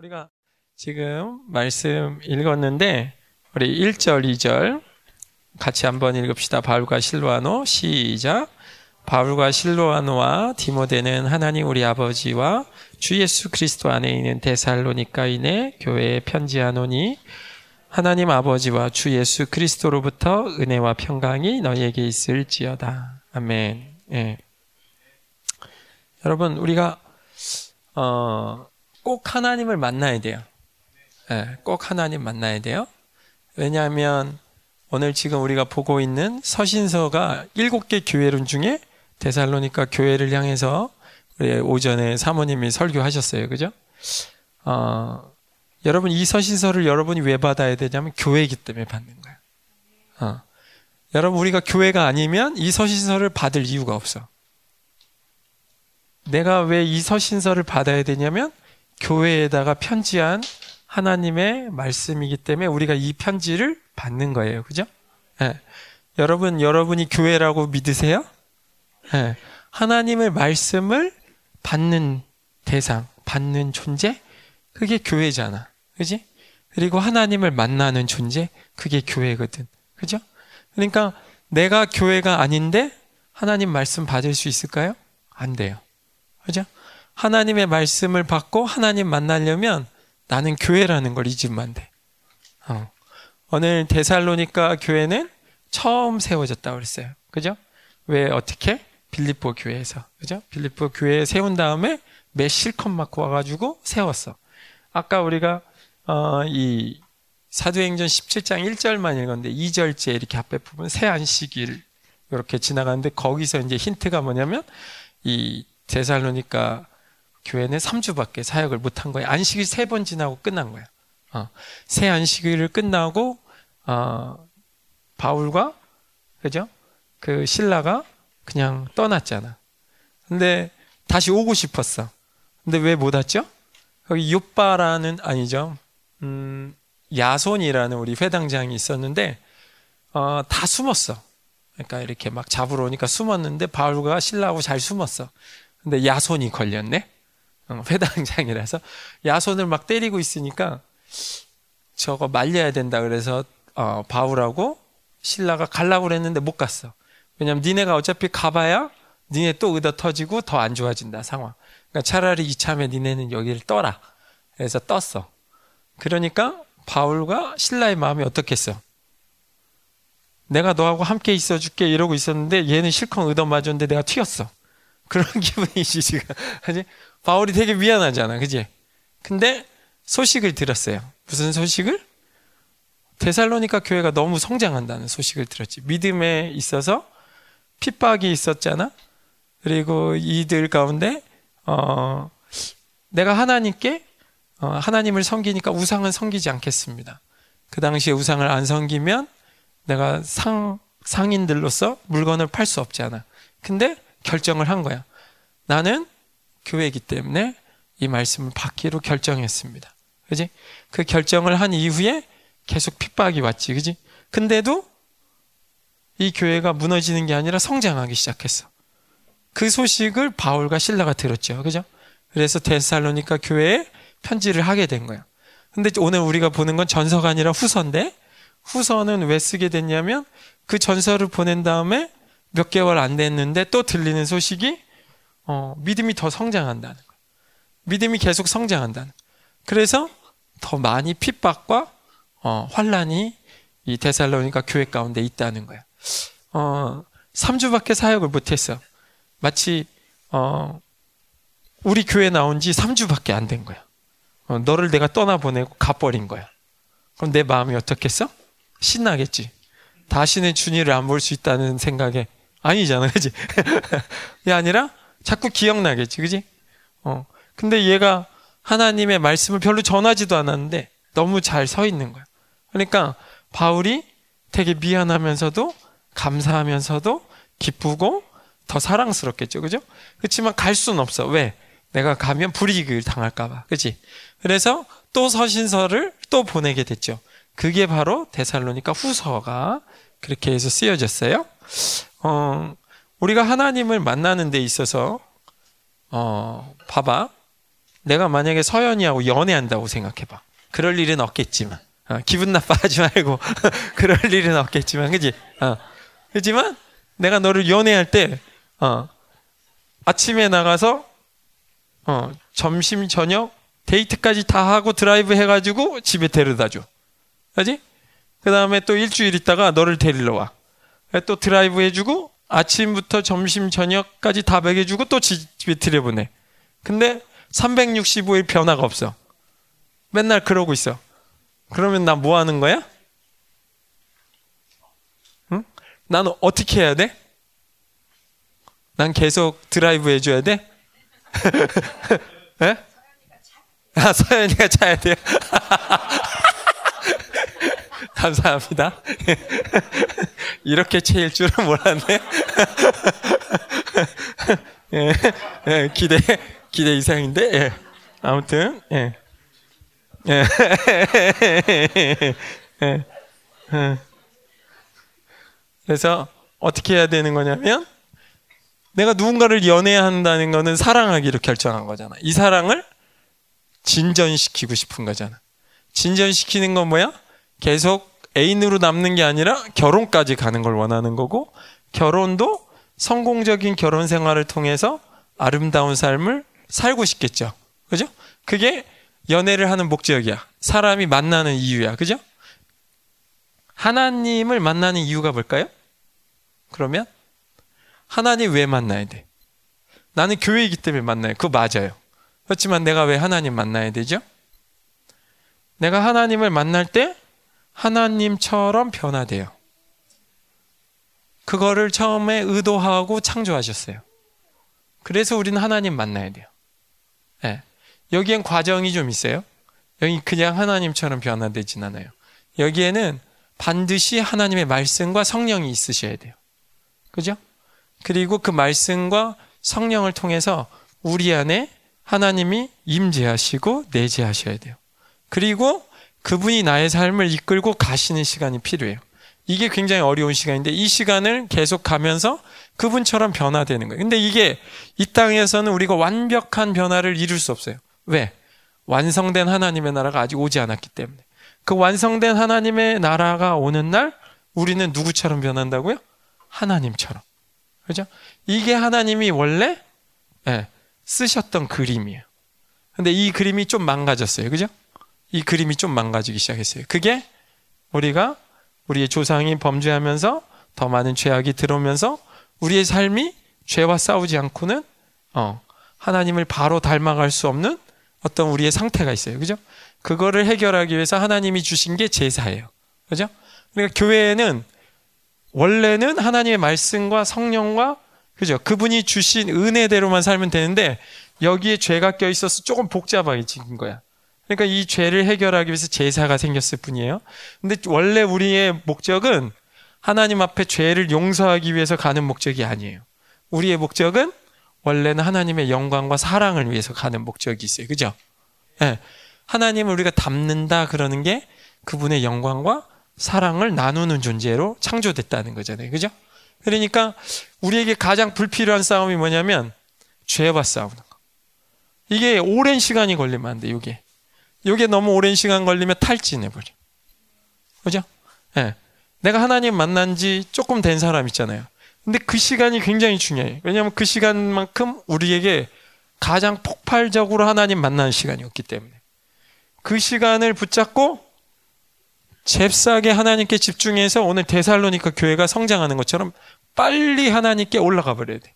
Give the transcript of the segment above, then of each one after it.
우리가 지금 말씀 읽었는데 우리 1절, 2절 같이 한번 읽읍시다. 바울과 실로아노 시작. 바울과 실로아노와 디모데는 하나님 우리 아버지와 주 예수 그리스도 안에 있는 데살로니카인의 교회에 편지하노니 하나님 아버지와 주 예수 그리스도로부터 은혜와 평강이 너희에게 있을지어다. 아멘. 예. 여러분 우리가 어, 꼭 하나님을 만나야 돼요. 예, 꼭 하나님 만나야 돼요. 왜냐하면 오늘 지금 우리가 보고 있는 서신서가 일곱 개 교회론 중에 데살로니카 교회를 향해서 오전에 사모님이 설교하셨어요. 그죠? 어, 여러분 이 서신서를 여러분이 왜 받아야 되냐면 교회이기 때문에 받는 거예요. 어. 여러분 우리가 교회가 아니면 이 서신서를 받을 이유가 없어. 내가 왜 이 서신서를 받아야 되냐면 교회에다가 편지한 하나님의 말씀이기 때문에 우리가 이 편지를 받는 거예요. 그죠? 네. 여러분, 여러분이 교회라고 믿으세요? 네. 하나님의 말씀을 받는 대상, 받는 존재? 그게 교회잖아. 그지? 그리고 하나님을 만나는 존재? 그게 교회거든. 그죠? 그러니까 내가 교회가 아닌데 하나님 말씀 받을 수 있을까요? 안 돼요. 그죠? 하나님의 말씀을 받고 하나님 만나려면 나는 교회라는 걸 잊으면 안 돼. 어. 오늘 데살로니카 교회는 처음 세워졌다고 그랬어요. 그죠? 왜 어떻게? 빌립보 교회에서. 그죠? 빌립보 교회에 세운 다음에 매 실컷 맞고 와가지고 세웠어. 아까 우리가 어, 이 사도행전 17장 1절만 읽었는데 2절째 이렇게 앞에 부분 새 안식일 이렇게 지나가는데 거기서 이제 힌트가 뭐냐면 이 데살로니카 교회는 3주밖에 사역을 못한 거예요. 안식일 세 번 지나고 끝난 거예요. 어, 새 안식일을 끝나고 어, 바울과 그죠? 그 신라가 그냥 떠났잖아. 근데 다시 오고 싶었어. 근데 왜 못 왔죠? 거기 요빠라는 아니죠. 음, 야손이라는 우리 회당장이 있었는데 어, 다 숨었어. 그러니까 이렇게 막 잡으러 오니까 숨었는데 바울과 신라하고 잘 숨었어. 근데 야손이 걸렸네. 어, 회당장이라서 야손을 막 때리고 있으니까 저거 말려야 된다 그래서 어, 바울하고 신라가 갈라고 그랬는데 못 갔어. 왜냐면 니네가 어차피 가봐야 니네 또 의도 터지고 더 안 좋아진다 상황. 그러니까 차라리 이참에 니네는 여기를 떠라. 그래서 떴어. 그러니까 바울과 신라의 마음이 어떻겠어? 내가 너하고 함께 있어줄게 이러고 있었는데 얘는 실컷 의도 맞았는데 내가 튀었어. 그런 기분이지 지금. 하지? 바울이 되게 미안하잖아, 그지? 근데 소식을 들었어요. 무슨 소식을? 데살로니카 교회가 너무 성장한다는 소식을 들었지. 믿음에 있어서 핍박이 있었잖아. 그리고 이들 가운데 어, 내가 하나님께 어, 하나님을 섬기니까 우상은 섬기지 않겠습니다. 그 당시에 우상을 안 섬기면 내가 상 상인들로서 물건을 팔 수 없잖아. 근데 결정을 한 거야. 나는 교회이기 때문에 이 말씀을 받기로 결정했습니다. 그지? 그 결정을 한 이후에 계속 핍박이 왔지. 그지? 근데도 이 교회가 무너지는 게 아니라 성장하기 시작했어. 그 소식을 바울과 신라가 들었죠. 그죠? 그래서 데살로니카 교회에 편지를 하게 된 거예요. 근데 오늘 우리가 보는 건 전서가 아니라 후서인데 후서는 왜 쓰게 됐냐면 그 전서를 보낸 다음에 몇 개월 안 됐는데 또 들리는 소식이 어, 믿음이 더 성장한다는 거예요. 믿음이 계속 성장한다는. 그래서 더 많이 핍박과 어, 환란이 이 데살로니가 교회 가운데 있다는 거야. 어, 3주밖에 사역을 못했어. 마치 어, 우리 교회 나온 지 3주밖에 안 된 거야. 어, 너를 내가 떠나보내고 가버린 거야. 그럼 내 마음이 어떻겠어? 신나겠지. 다시는 준이를 안볼 수 있다는 생각에 아니잖아, 그지? 이 아니라 자꾸 기억나겠지, 그지? 어. 근데 얘가 하나님의 말씀을 별로 전하지도 않았는데 너무 잘 서 있는 거야. 그러니까 바울이 되게 미안하면서도 감사하면서도 기쁘고 더 사랑스럽겠죠, 그죠? 그렇지만 갈 수는 없어. 왜? 내가 가면 불이익을 당할까봐, 그지? 그래서 또 서신서를 또 보내게 됐죠. 그게 바로 데살로니까 후서가 그렇게 해서 쓰여졌어요. 어, 우리가 하나님을 만나는 데 있어서 어, 봐봐. 내가 만약에 서연이하고 연애한다고 생각해봐. 그럴 일은 없겠지만. 어, 기분 나빠하지 말고. 그럴 일은 없겠지만, 그지? 어. 그지만, 내가 너를 연애할 때, 어, 아침에 나가서, 어, 점심, 저녁, 데이트까지 다 하고 드라이브 해가지고 집에 데려다 줘. 그지? 그 다음에 또 일주일 있다가 너를 데리러 와. 또 드라이브 해주고, 아침부터 점심, 저녁까지 다 먹여주고 또 집에 들여보내. 근데 365일 변화가 없어. 맨날 그러고 있어. 그러면 나 뭐 하는 거야? 응? 나는 어떻게 해야 돼? 난 계속 드라이브 해줘야 돼? 예? 아, 서연이가 차야 돼요? 감사합니다. 이렇게 채일 줄은 몰랐네. 예, 예, 기대, 기대 이상인데, 예. 아무튼, 예. 예. 예. 예. 그래서 어떻게 해야 되는 거냐면, 내가 누군가를 연애한다는 거는 사랑하기로 결정한 거잖아. 이 사랑을 진전시키고 싶은 거잖아. 진전시키는 건 뭐야? 계속 애인으로 남는 게 아니라 결혼까지 가는 걸 원하는 거고, 결혼도 성공적인 결혼 생활을 통해서 아름다운 삶을 살고 싶겠죠. 그죠? 그게 연애를 하는 목적이야. 사람이 만나는 이유야. 그죠? 하나님을 만나는 이유가 뭘까요? 그러면 하나님 왜 만나야 돼? 나는 교회이기 때문에 만나요. 그거 맞아요. 그렇지만 내가 왜 하나님 만나야 되죠? 내가 하나님을 만날 때 하나님처럼 변화돼요. 그거를 처음에 의도하고 창조하셨어요. 그래서 우리는 하나님 만나야 돼요. 네. 여기엔 과정이 좀 있어요. 여기 그냥 하나님처럼 변화되진 않아요. 여기에는 반드시 하나님의 말씀과 성령이 있으셔야 돼요. 그죠? 그리고 그 말씀과 성령을 통해서 우리 안에 하나님이 임재하시고 내재하셔야 돼요. 그리고 그분이 나의 삶을 이끌고 가시는 시간이 필요해요. 이게 굉장히 어려운 시간인데 이 시간을 계속 가면서 그분처럼 변화되는 거예요. 근데 이게 이 땅에서는 우리가 완벽한 변화를 이룰 수 없어요. 왜? 완성된 하나님의 나라가 아직 오지 않았기 때문에. 그 완성된 하나님의 나라가 오는 날 우리는 누구처럼 변한다고요? 하나님처럼. 그죠? 이게 하나님이 원래 네, 쓰셨던 그림이에요. 근데 이 그림이 좀 망가졌어요. 그죠? 이 그림이 좀 망가지기 시작했어요. 그게 우리가 우리의 조상이 범죄하면서 더 많은 죄악이 들어오면서 우리의 삶이 죄와 싸우지 않고는 어, 하나님을 바로 닮아갈 수 없는 어떤 우리의 상태가 있어요. 그죠? 그거를 해결하기 위해서 하나님이 주신 게 제사예요. 그죠? 그러니까 교회에는 원래는 하나님의 말씀과 성령과 그죠? 그분이 주신 은혜대로만 살면 되는데 여기에 죄가 껴 있어서 조금 복잡해진 거야. 그러니까 이 죄를 해결하기 위해서 제사가 생겼을 뿐이에요. 근데 원래 우리의 목적은 하나님 앞에 죄를 용서하기 위해서 가는 목적이 아니에요. 우리의 목적은 원래는 하나님의 영광과 사랑을 위해서 가는 목적이 있어요. 그죠? 네. 하나님을 우리가 닮는다 그러는 게 그분의 영광과 사랑을 나누는 존재로 창조됐다는 거잖아요. 그죠? 그러니까 우리에게 가장 불필요한 싸움이 뭐냐면 죄와 싸우는 거. 이게 오랜 시간이 걸리면 안 돼, 이게. 이게 너무 오랜 시간 걸리면 탈진해버려. 그죠? 예. 네. 내가 하나님 만난 지 조금 된 사람 있잖아요. 근데 그 시간이 굉장히 중요해요. 왜냐하면 그 시간만큼 우리에게 가장 폭발적으로 하나님 만나는 시간이었기 때문에. 그 시간을 붙잡고 잽싸게 하나님께 집중해서 오늘 데살로니카 교회가 성장하는 것처럼 빨리 하나님께 올라가 버려야 돼.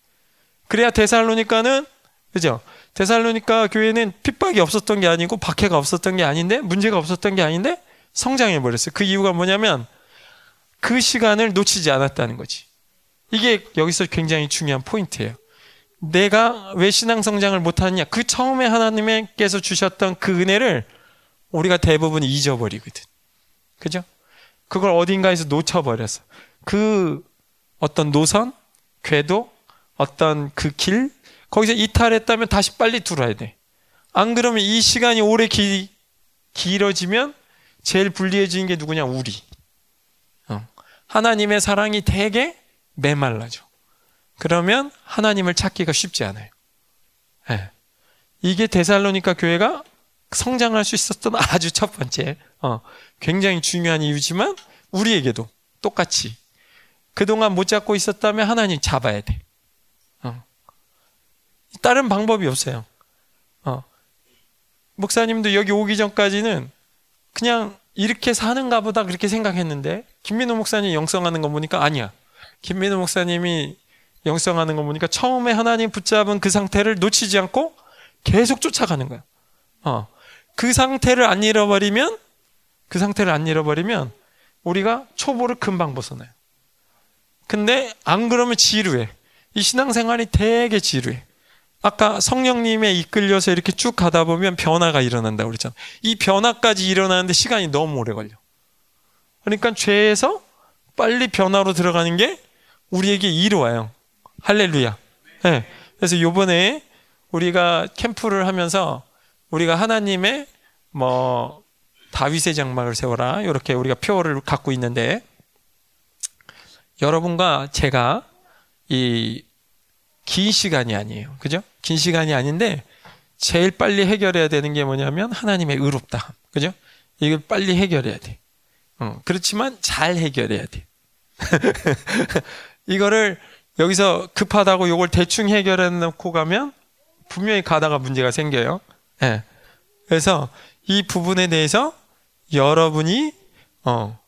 그래야 데살로니카는 그죠? 데살로니카 교회는 핍박이 없었던 게 아니고 박해가 없었던 게 아닌데 문제가 없었던 게 아닌데 성장해 버렸어요. 그 이유가 뭐냐면 그 시간을 놓치지 않았다는 거지. 이게 여기서 굉장히 중요한 포인트예요. 내가 왜 신앙 성장을 못하느냐? 그 처음에 하나님께서 주셨던 그 은혜를 우리가 대부분 잊어버리거든. 그죠? 그걸 어딘가에서 놓쳐버렸어. 그 어떤 노선, 궤도, 어떤 그 길, 거기서 이탈했다면 다시 빨리 들어야 돼. 안 그러면 이 시간이 오래 기, 길어지면 제일 불리해지는 게 누구냐? 우리. 어. 하나님의 사랑이 되게 메말라져. 그러면 하나님을 찾기가 쉽지 않아요. 네. 이게 데살로니카 교회가 성장할 수 있었던 아주 첫 번째, 어, 굉장히 중요한 이유지만 우리에게도 똑같이 그동안 못 잡고 있었다면 하나님 잡아야 돼. 어. 다른 방법이 없어요. 어. 목사님도 여기 오기 전까지는 그냥 이렇게 사는가 보다 그렇게 생각했는데 김민호 목사님 영성하는 거 보니까 아니야. 김민호 목사님이 영성하는 거 보니까 처음에 하나님 붙잡은 그 상태를 놓치지 않고 계속 쫓아가는 거야. 어. 그 상태를 안 잃어버리면 그 상태를 안 잃어버리면 우리가 초보를 금방 벗어나요. 근데 안 그러면 지루해. 이 신앙생활이 되게 지루해. 아까 성령님에 이끌려서 이렇게 쭉 가다 보면 변화가 일어난다고 그랬잖아. 이 변화까지 일어나는데 시간이 너무 오래 걸려. 그러니까 죄에서 빨리 변화로 들어가는 게 우리에게 이로 와요. 할렐루야. 네. 그래서 요번에 우리가 캠프를 하면서 우리가 하나님의 뭐 다윗의 장막을 세워라 이렇게 우리가 표를 갖고 있는데 여러분과 제가 이 긴 시간이 아니에요. 그죠? 긴 시간이 아닌데 제일 빨리 해결해야 되는 게 뭐냐면 하나님의 의롭다. 그죠? 이걸 빨리 해결해야 돼. 어, 그렇지만 잘 해결해야 돼. 이거를 여기서 급하다고 이걸 대충 해결해 놓고 가면 분명히 가다가 문제가 생겨요. 네. 그래서 이 부분에 대해서 여러분이 어,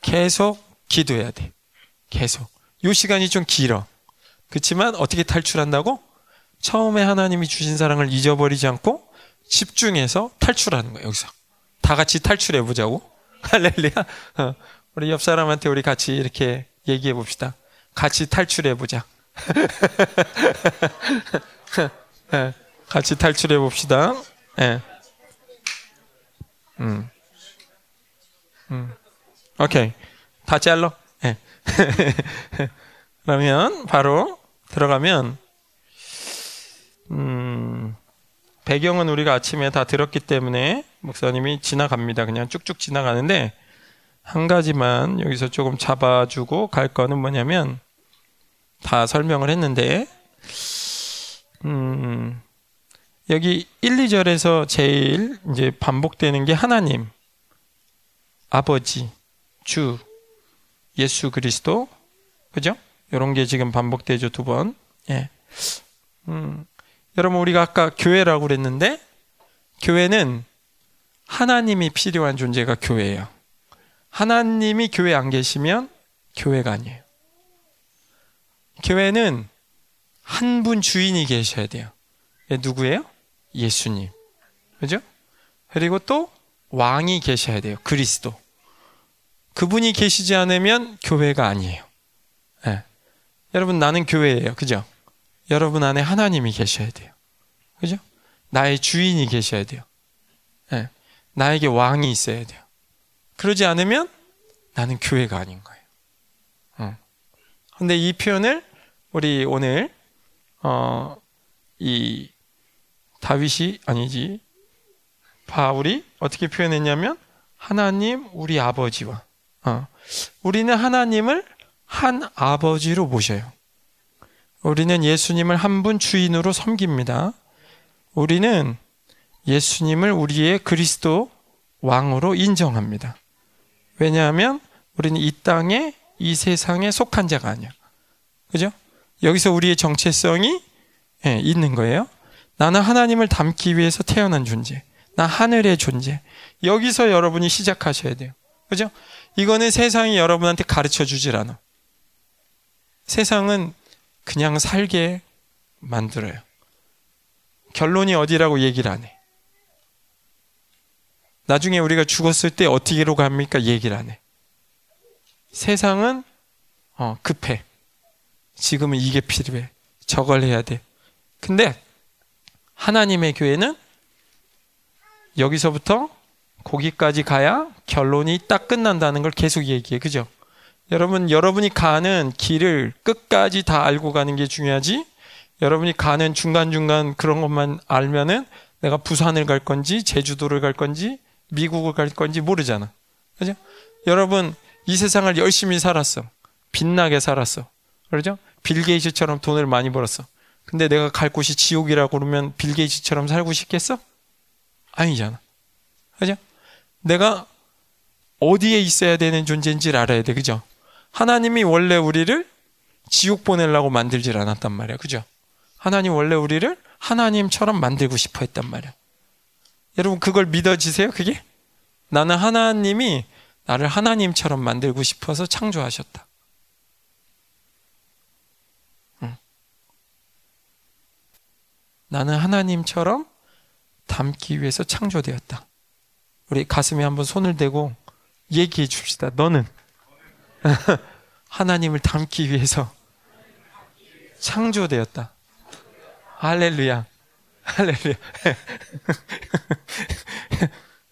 계속 기도해야 돼. 계속. 요 시간이 좀 길어. 그렇지만 어떻게 탈출한다고? 처음에 하나님이 주신 사랑을 잊어버리지 않고 집중해서 탈출하는 거예요. 여기서 다 같이 탈출해 보자고. 할렐루야. 어, 우리 옆 사람한테 우리 같이 이렇게 얘기해 봅시다. 같이 탈출해 보자. 네, 같이 탈출해 봅시다. 네. 음. 음. 오케이. 다 잘라. 네. 그러면 바로 들어가면 음, 배경은 우리가 아침에 다 들었기 때문에 목사님이 지나갑니다. 그냥 쭉쭉 지나가는데 한 가지만 여기서 조금 잡아주고 갈 거는 뭐냐면 다 설명을 했는데 음, 여기 1, 2절에서 제일 이제 반복되는 게 하나님, 아버지, 주, 예수 그리스도, 그죠? 이런 게 지금 반복되죠 두 번. 예. 음, 여러분 우리가 아까 교회라고 그랬는데 교회는 하나님이 필요한 존재가 교회예요. 하나님이 교회 안 계시면 교회가 아니에요. 교회는 한 분 주인이 계셔야 돼요. 예, 누구예요? 예수님. 그죠? 그리고 또 왕이 계셔야 돼요. 그리스도. 그분이 계시지 않으면 교회가 아니에요. 네. 여러분, 나는 교회예요. 그죠? 여러분 안에 하나님이 계셔야 돼요. 그죠? 나의 주인이 계셔야 돼요. 네. 나에게 왕이 있어야 돼요. 그러지 않으면 나는 교회가 아닌 거예요. 어. 근데 이 표현을 우리 오늘, 어, 이 다윗이 아니지 바울이 어떻게 표현했냐면 하나님 우리 아버지와 어, 우리는 하나님을 한 아버지로 모셔요. 우리는 예수님을 한 분 주인으로 섬깁니다. 우리는 예수님을 우리의 그리스도 왕으로 인정합니다. 왜냐하면 우리는 이 땅에 이 세상에 속한 자가 아니야. 그죠? 여기서 우리의 정체성이 예, 있는 거예요. 나는 하나님을 닮기 위해서 태어난 존재. 나 하늘의 존재. 여기서 여러분이 시작하셔야 돼요. 그죠? 이거는 세상이 여러분한테 가르쳐 주질 않아. 세상은 그냥 살게 만들어요. 결론이 어디라고 얘기를 안 해. 나중에 우리가 죽었을 때 어디로 갑니까? 얘기를 안 해. 세상은 어, 급해. 지금은 이게 필요해. 저걸 해야 돼. 근데 하나님의 교회는 여기서부터 거기까지 가야 결론이 딱 끝난다는 걸 계속 얘기해. 그죠? 여러분, 여러분이 가는 길을 끝까지 다 알고 가는 게 중요하지, 여러분이 가는 중간중간 그런 것만 알면은 내가 부산을 갈 건지, 제주도를 갈 건지, 미국을 갈 건지 모르잖아. 그죠? 여러분, 이 세상을 열심히 살았어. 빛나게 살았어. 그러죠? 빌 게이츠처럼 돈을 많이 벌었어. 근데 내가 갈 곳이 지옥이라고 그러면 빌 게이츠처럼 살고 싶겠어? 아니잖아. 그죠? 내가 어디에 있어야 되는 존재인지를 알아야 돼. 그죠? 하나님이 원래 우리를 지옥 보내려고 만들질 않았단 말이야. 그죠? 하나님 원래 우리를 하나님처럼 만들고 싶어 했단 말이야. 여러분 그걸 믿어지세요? 그게? 나는 하나님이 나를 하나님처럼 만들고 싶어서 창조하셨다. 응. 나는 하나님처럼 담기 위해서 창조되었다. 우리 가슴에 한번 손을 대고 얘기해 줍시다. 너는 하나님을 담기 위해서 창조되었다. 할렐루야. 할렐루야.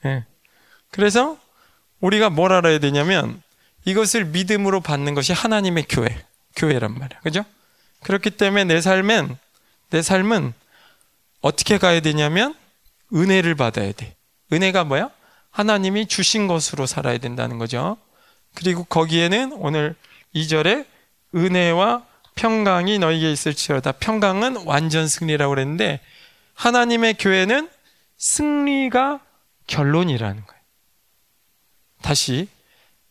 네. 그래서 우리가 뭘 알아야 되냐면 이것을 믿음으로 받는 것이 하나님의 교회, 교회란 말이야. 그죠? 그렇기 때문에 내 삶은, 내 삶은 어떻게 가야 되냐면 은혜를 받아야 돼. 은혜가 뭐야? 하나님이 주신 것으로 살아야 된다는 거죠. 그리고 거기에는 오늘 2절에 은혜와 평강이 너에게 있을지어다. 평강은 완전 승리라고 그랬는데 하나님의 교회는 승리가 결론이라는 거예요. 다시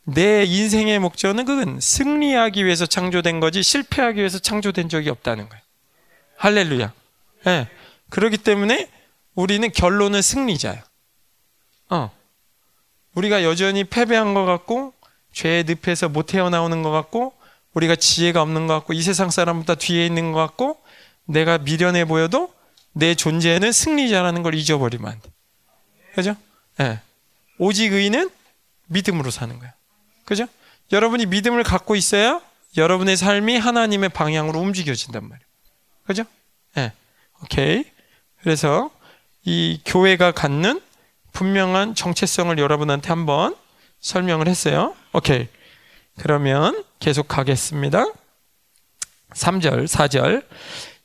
내 인생의 목적은 그건 승리하기 위해서 창조된 거지 실패하기 위해서 창조된 적이 없다는 거예요. 할렐루야. 예. 네. 그렇기 때문에 우리는 결론은 승리자야. 어. 우리가 여전히 패배한 것 같고 죄의 늪에서 못 헤어나오는 것 같고 우리가 지혜가 없는 것 같고 이 세상 사람보다 뒤에 있는 것 같고 내가 미련해 보여도 내 존재는 승리자라는 걸 잊어버리면 안 돼. 그죠? 예. 네. 오직 의인은 믿음으로 사는 거야. 그죠? 여러분이 믿음을 갖고 있어야 여러분의 삶이 하나님의 방향으로 움직여진단 말이에요. 그죠? 예. 네. 오케이. 그래서 이 교회가 갖는 분명한 정체성을 여러분한테 한번 설명을 했어요. 오케이. 그러면 계속 가겠습니다. 3절, 4절.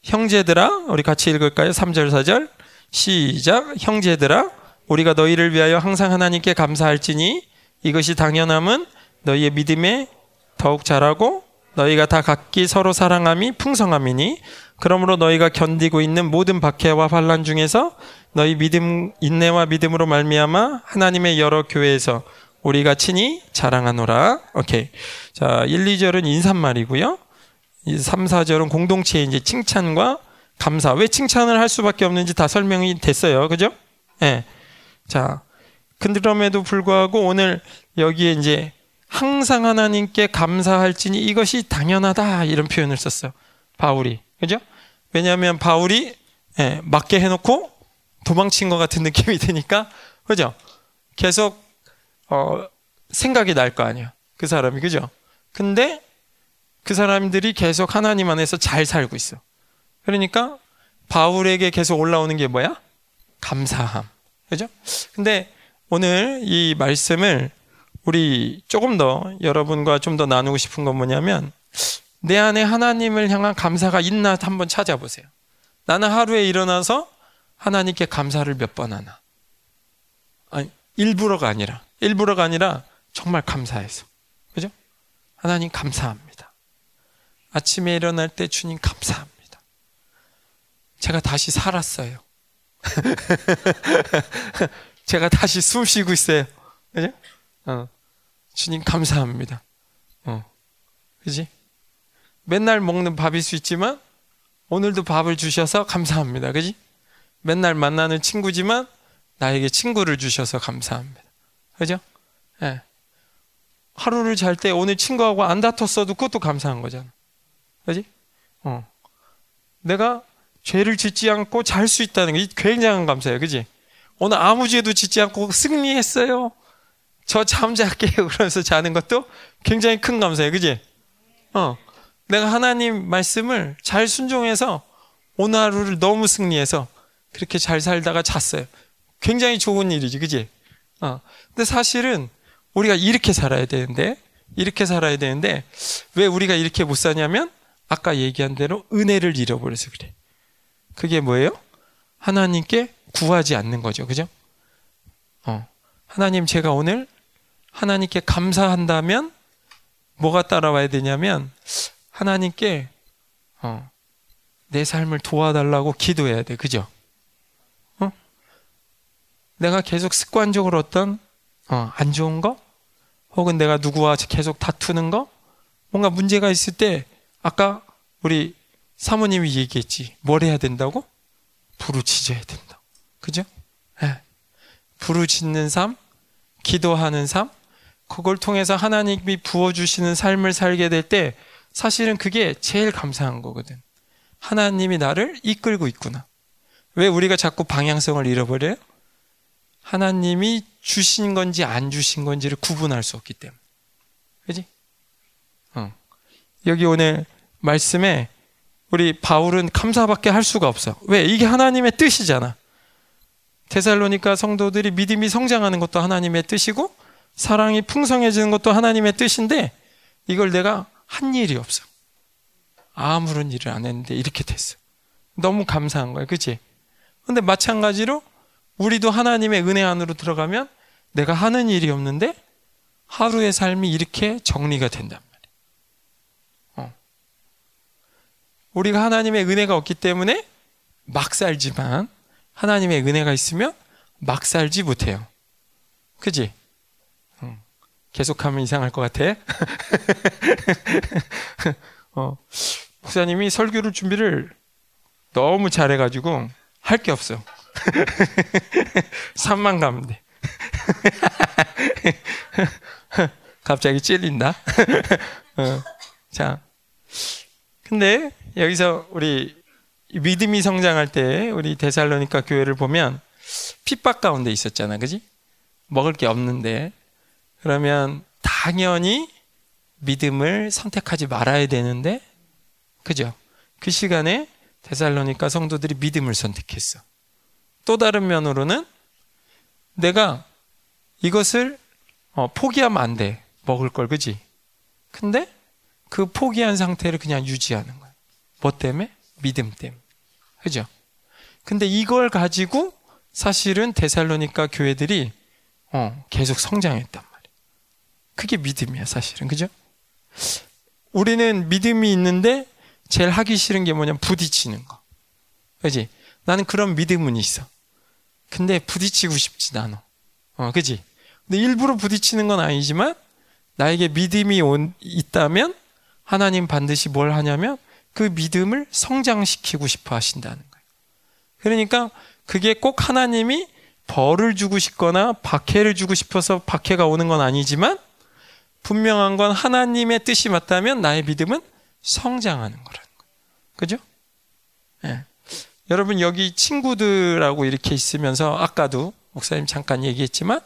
형제들아, 우리 같이 읽을까요? 3절, 4절. 시작. 형제들아, 우리가 너희를 위하여 항상 하나님께 감사할지니 이것이 당연함은 너희의 믿음에 더욱 자라고 너희가 다 각기 서로 사랑함이 풍성함이니 그러므로 너희가 견디고 있는 모든 박해와 환란 중에서 너희 믿음 인내와 믿음으로 말미암아 하나님의 여러 교회에서 우리가 친히 자랑하노라. 오케이. 자, 1, 2절은 인사말이고요. 3, 4절은 공동체의 이제 칭찬과 감사. 왜 칭찬을 할 수밖에 없는지 다 설명이 됐어요. 그죠? 예. 네. 자, 그럼에도 불구하고 오늘 여기에 이제 항상 하나님께 감사할지니 이것이 당연하다 이런 표현을 썼어요. 바울이. 그죠? 왜냐하면 바울이 예, 맞게 해놓고 도망친 것 같은 느낌이 드니까 그죠? 계속 어, 생각이 날 거 아니야. 그 사람이 그죠? 근데 그 사람들이 계속 하나님 안에서 잘 살고 있어. 그러니까 바울에게 계속 올라오는 게 뭐야? 감사함. 그죠? 근데 오늘 이 말씀을 우리 조금 더 여러분과 좀 더 나누고 싶은 건 뭐냐면 내 안에 하나님을 향한 감사가 있나 한번 찾아보세요. 나는 하루에 일어나서 하나님께 감사를 몇 번 하나? 아니, 일부러가 아니라, 일부러가 아니라 정말 감사해서. 그죠? 하나님 감사합니다. 아침에 일어날 때 주님 감사합니다. 제가 다시 살았어요. 제가 다시 숨 쉬고 있어요. 그죠? 어. 주님 감사합니다. 어. 그지? 맨날 먹는 밥일 수 있지만 오늘도 밥을 주셔서 감사합니다. 그지? 맨날 만나는 친구지만 나에게 친구를 주셔서 감사합니다. 그죠? 예. 네. 하루를 잘 때 오늘 친구하고 안 다퉜어도 그것도 감사한 거잖아. 그지? 어. 내가 죄를 짓지 않고 잘 수 있다는 게 굉장한 감사예요. 그지? 오늘 아무 죄도 짓지 않고 승리했어요. 저 잠잘게요. 그러면서 자는 것도 굉장히 큰 감사예요. 그지? 어. 내가 하나님 말씀을 잘 순종해서 오늘 하루를 너무 승리해서 그렇게 잘 살다가 잤어요. 굉장히 좋은 일이지. 그지? 어. 근데 사실은 우리가 이렇게 살아야 되는데, 이렇게 살아야 되는데, 왜 우리가 이렇게 못 사냐면, 아까 얘기한 대로 은혜를 잃어버려서 그래. 그게 뭐예요? 하나님께 구하지 않는 거죠. 그죠? 어. 하나님, 제가 오늘 하나님께 감사한다면 뭐가 따라와야 되냐면 하나님께 어, 내 삶을 도와달라고 기도해야 돼. 그죠? 어? 내가 계속 습관적으로 어떤 어, 안 좋은 거 혹은 내가 누구와 계속 다투는 거 뭔가 문제가 있을 때 아까 우리 사모님이 얘기했지. 뭘 해야 된다고? 부르짖어야 된다. 그죠? 네. 부르짖는 삶, 기도하는 삶, 그걸 통해서 하나님이 부어주시는 삶을 살게 될 때 사실은 그게 제일 감사한 거거든. 하나님이 나를 이끌고 있구나. 왜 우리가 자꾸 방향성을 잃어버려요? 하나님이 주신 건지 안 주신 건지를 구분할 수 없기 때문에. 그지? 어. 여기 오늘 말씀에 우리 바울은 감사밖에 할 수가 없어. 왜? 이게 하나님의 뜻이잖아. 데살로니까 성도들이 믿음이 성장하는 것도 하나님의 뜻이고 사랑이 풍성해지는 것도 하나님의 뜻인데 이걸 내가 한 일이 없어. 아무런 일을 안 했는데 이렇게 됐어. 너무 감사한 거야. 그치? 근데 마찬가지로 우리도 하나님의 은혜 안으로 들어가면 내가 하는 일이 없는데 하루의 삶이 이렇게 정리가 된단 말이야. 어. 우리가 하나님의 은혜가 없기 때문에 막 살지만 하나님의 은혜가 있으면 막 살지 못해요. 그지? 어. 계속하면 이상할 것 같아. 어. 목사님이 설교를 준비를 너무 잘해가지고 할 게 없어. 산만 가면 돼. 갑자기 찔린다. 어. 자, 근데 여기서 우리 믿음이 성장할 때 우리 데살로니카 교회를 보면 핍박 가운데 있었잖아, 그지? 먹을 게 없는데 그러면 당연히 믿음을 선택하지 말아야 되는데, 그죠? 그 시간에 데살로니카 성도들이 믿음을 선택했어. 또 다른 면으로는 내가 이것을 어, 포기하면 안 돼. 먹을 걸, 그지? 근데 그 포기한 상태를 그냥 유지하는 거야. 뭐 때문에? 믿음 때문에. 그죠? 근데 이걸 가지고 사실은 데살로니카 교회들이 어, 계속 성장했단 말이야. 그게 믿음이야, 사실은. 그죠? 우리는 믿음이 있는데 제일 하기 싫은 게 뭐냐면 부딪히는 거. 그지? 나는 그런 믿음은 있어. 근데 부딪히고 싶지 않아. 어, 그지? 근데 일부러 부딪히는 건 아니지만 나에게 믿음이 온, 있다면 하나님 반드시 뭘 하냐면 그 믿음을 성장시키고 싶어 하신다는 거예요. 그러니까 그게 꼭 하나님이 벌을 주고 싶거나 박해를 주고 싶어서 박해가 오는 건 아니지만 분명한 건 하나님의 뜻이 맞다면 나의 믿음은 성장하는 거라는 거예요. 그죠? 예. 여러분 여기 친구들하고 이렇게 있으면서 아까도 목사님 잠깐 얘기했지만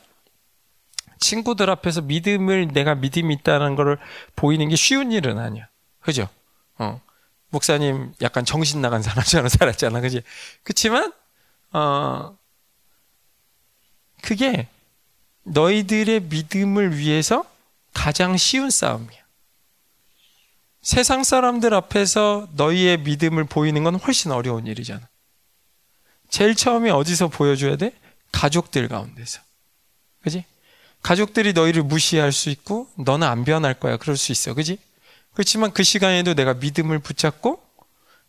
친구들 앞에서 믿음을 내가 믿음이 있다는 것을 보이는 게 쉬운 일은 아니야. 그죠? 어. 목사님 약간 정신 나간 사람처럼 살았잖아. 그지? 그치만, 어, 그게 너희들의 믿음을 위해서 가장 쉬운 싸움이야. 세상 사람들 앞에서 너희의 믿음을 보이는 건 훨씬 어려운 일이잖아. 제일 처음에 어디서 보여줘야 돼? 가족들 가운데서. 그지? 가족들이 너희를 무시할 수 있고, 너는 안 변할 거야. 그럴 수 있어. 그지? 그렇지만 그 시간에도 내가 믿음을 붙잡고,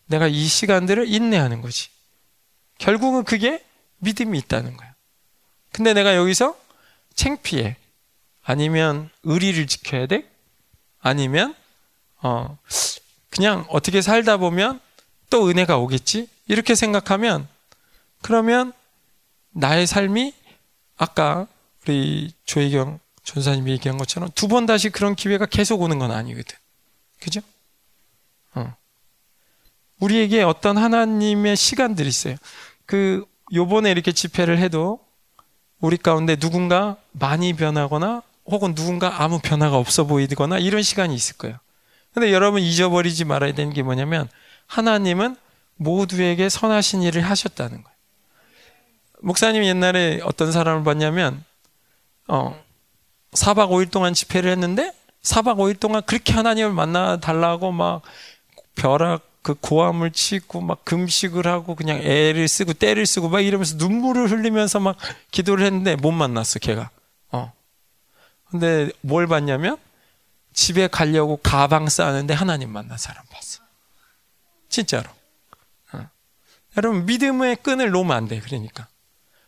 내가 이 시간들을 인내하는 거지. 결국은 그게 믿음이 있다는 거야. 근데 내가 여기서 챙피해. 아니면 의리를 지켜야 돼? 아니면 어 그냥 어떻게 살다 보면 또 은혜가 오겠지? 이렇게 생각하면 그러면 나의 삶이 아까 우리 조혜경 전사님이 얘기한 것처럼 두 번 다시 그런 기회가 계속 오는 건 아니거든. 그죠? 어. 우리에게 어떤 하나님의 시간들이 있어요. 그 요번에 이렇게 집회를 해도 우리 가운데 누군가 많이 변하거나 혹은 누군가 아무 변화가 없어 보이거나 이런 시간이 있을 거예요. 근데 여러분 잊어버리지 말아야 되는 게 뭐냐면 하나님은 모두에게 선하신 일을 하셨다는 거예요. 목사님 옛날에 어떤 사람을 봤냐면 어 4박 5일 동안 집회를 했는데 4박 5일 동안 그렇게 하나님을 만나 달라고 막 벼락 그 고함을 치고 막 금식을 하고 그냥 애를 쓰고 때를 쓰고 막 이러면서 눈물을 흘리면서 막 기도를 했는데 못 만났어 걔가. 어. 근데 뭘 봤냐면 집에 가려고 가방 싸는데 하나님 만난 사람 봤어. 진짜로. 여러분 믿음의 끈을 놓으면 안 돼. 그러니까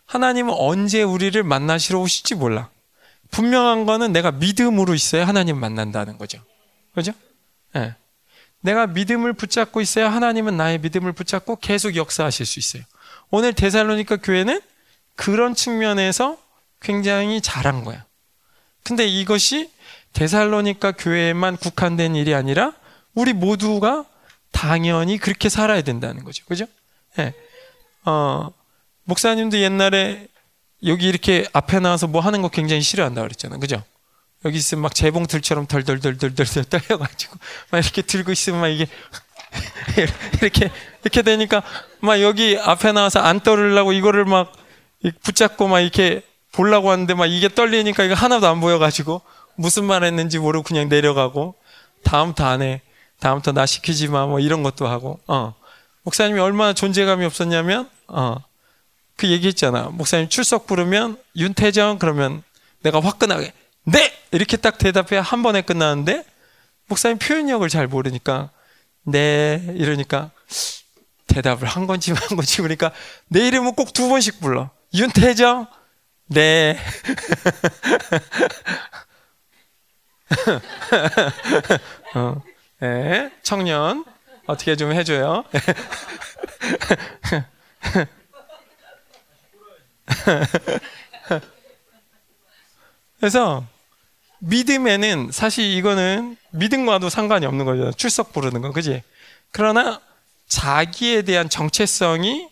하나님은 언제 우리를 만나시러 오실지 몰라. 분명한 거는 내가 믿음으로 있어야 하나님 만난다는 거죠. 그죠? 예. 네. 내가 믿음을 붙잡고 있어야 하나님은 나의 믿음을 붙잡고 계속 역사하실 수 있어요. 오늘 데살로니카 교회는 그런 측면에서 굉장히 잘한 거야. 근데 이것이 데살로니카 교회에만 국한된 일이 아니라 우리 모두가 당연히 그렇게 살아야 된다는 거죠. 그죠? 예. 네. 어, 목사님도 옛날에 여기 이렇게 앞에 나와서 뭐 하는 거 굉장히 싫어한다 그랬잖아요. 그죠? 여기 있으면 막 재봉틀처럼 덜덜덜덜덜 떨려가지고 막 이렇게 들고 있으면 막 이게 이렇게 이렇게 되니까 막 여기 앞에 나와서 안 떨으려고 이거를 막 붙잡고 막 이렇게 보려고 하는데 막 이게 떨리니까 이거 하나도 안 보여가지고 무슨 말 했는지 모르고 그냥 내려가고 다음부터 안 해. 다음부터 나 시키지 마. 뭐 이런 것도 하고. 어. 목사님이 얼마나 존재감이 없었냐면 어. 그 얘기했잖아. 목사님 출석 부르면 윤태정 그러면 내가 화끈하게 네 이렇게 딱 대답해 한 번에 끝나는데 목사님 표현력을 잘 모르니까 네 이러니까 대답을 한 건지 한 건지 그러니까 내 이름은 꼭 두 번씩 불러 윤태정 네 어, 네 청년 어떻게 좀 해줘요 그래서 믿음에는 사실 이거는 믿음과도 상관이 없는 거죠. 출석 부르는 거, 그지? 그러나 자기에 대한 정체성이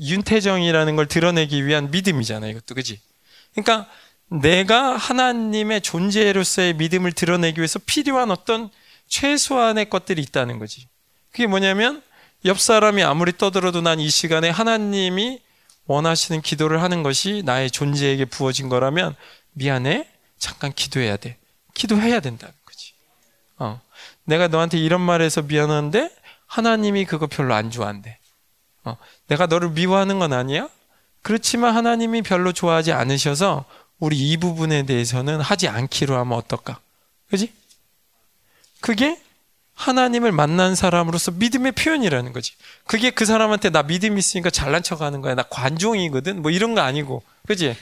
윤태정이라는 걸 드러내기 위한 믿음이잖아요. 이것도, 그지? 그러니까 내가 하나님의 존재로서의 믿음을 드러내기 위해서 필요한 어떤 최소한의 것들이 있다는 거지. 그게 뭐냐면 옆 사람이 아무리 떠들어도 난 이 시간에 하나님이 원하시는 기도를 하는 것이 나의 존재에게 부어진 거라면 미안해. 잠깐 기도해야 돼. 기도해야 된다는 거지. 어. 내가 너한테 이런 말해서 미안한데 하나님이 그거 별로 안 좋아한대. 어. 내가 너를 미워하는 건 아니야? 그렇지만 하나님이 별로 좋아하지 않으셔서 우리 이 부분에 대해서는 하지 않기로 하면 어떨까? 그지? 그게 하나님을 만난 사람으로서 믿음의 표현이라는 거지. 그게 그 사람한테 나 믿음 있으니까 잘난 척 하는 거야. 나 관종이거든. 뭐 이런 거 아니고. 그지?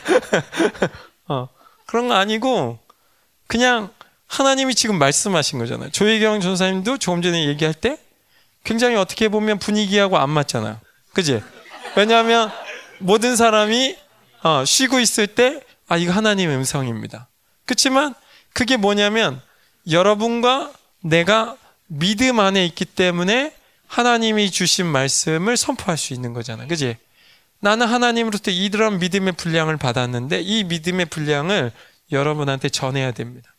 어, 그런 거 아니고, 그냥 하나님이 지금 말씀하신 거잖아요. 조혜경 전사님도 조금 전에 얘기할 때 굉장히 어떻게 보면 분위기하고 안 맞잖아요. 그지? 왜냐하면 모든 사람이 어, 쉬고 있을 때, 아, 이거 하나님의 음성입니다. 그렇지만 그게 뭐냐면 여러분과 내가 믿음 안에 있기 때문에 하나님이 주신 말씀을 선포할 수 있는 거잖아. 그지? 나는 하나님으로부터 이러한 믿음의 분량을 받았는데 이 믿음의 분량을 여러분한테 전해야 됩니다.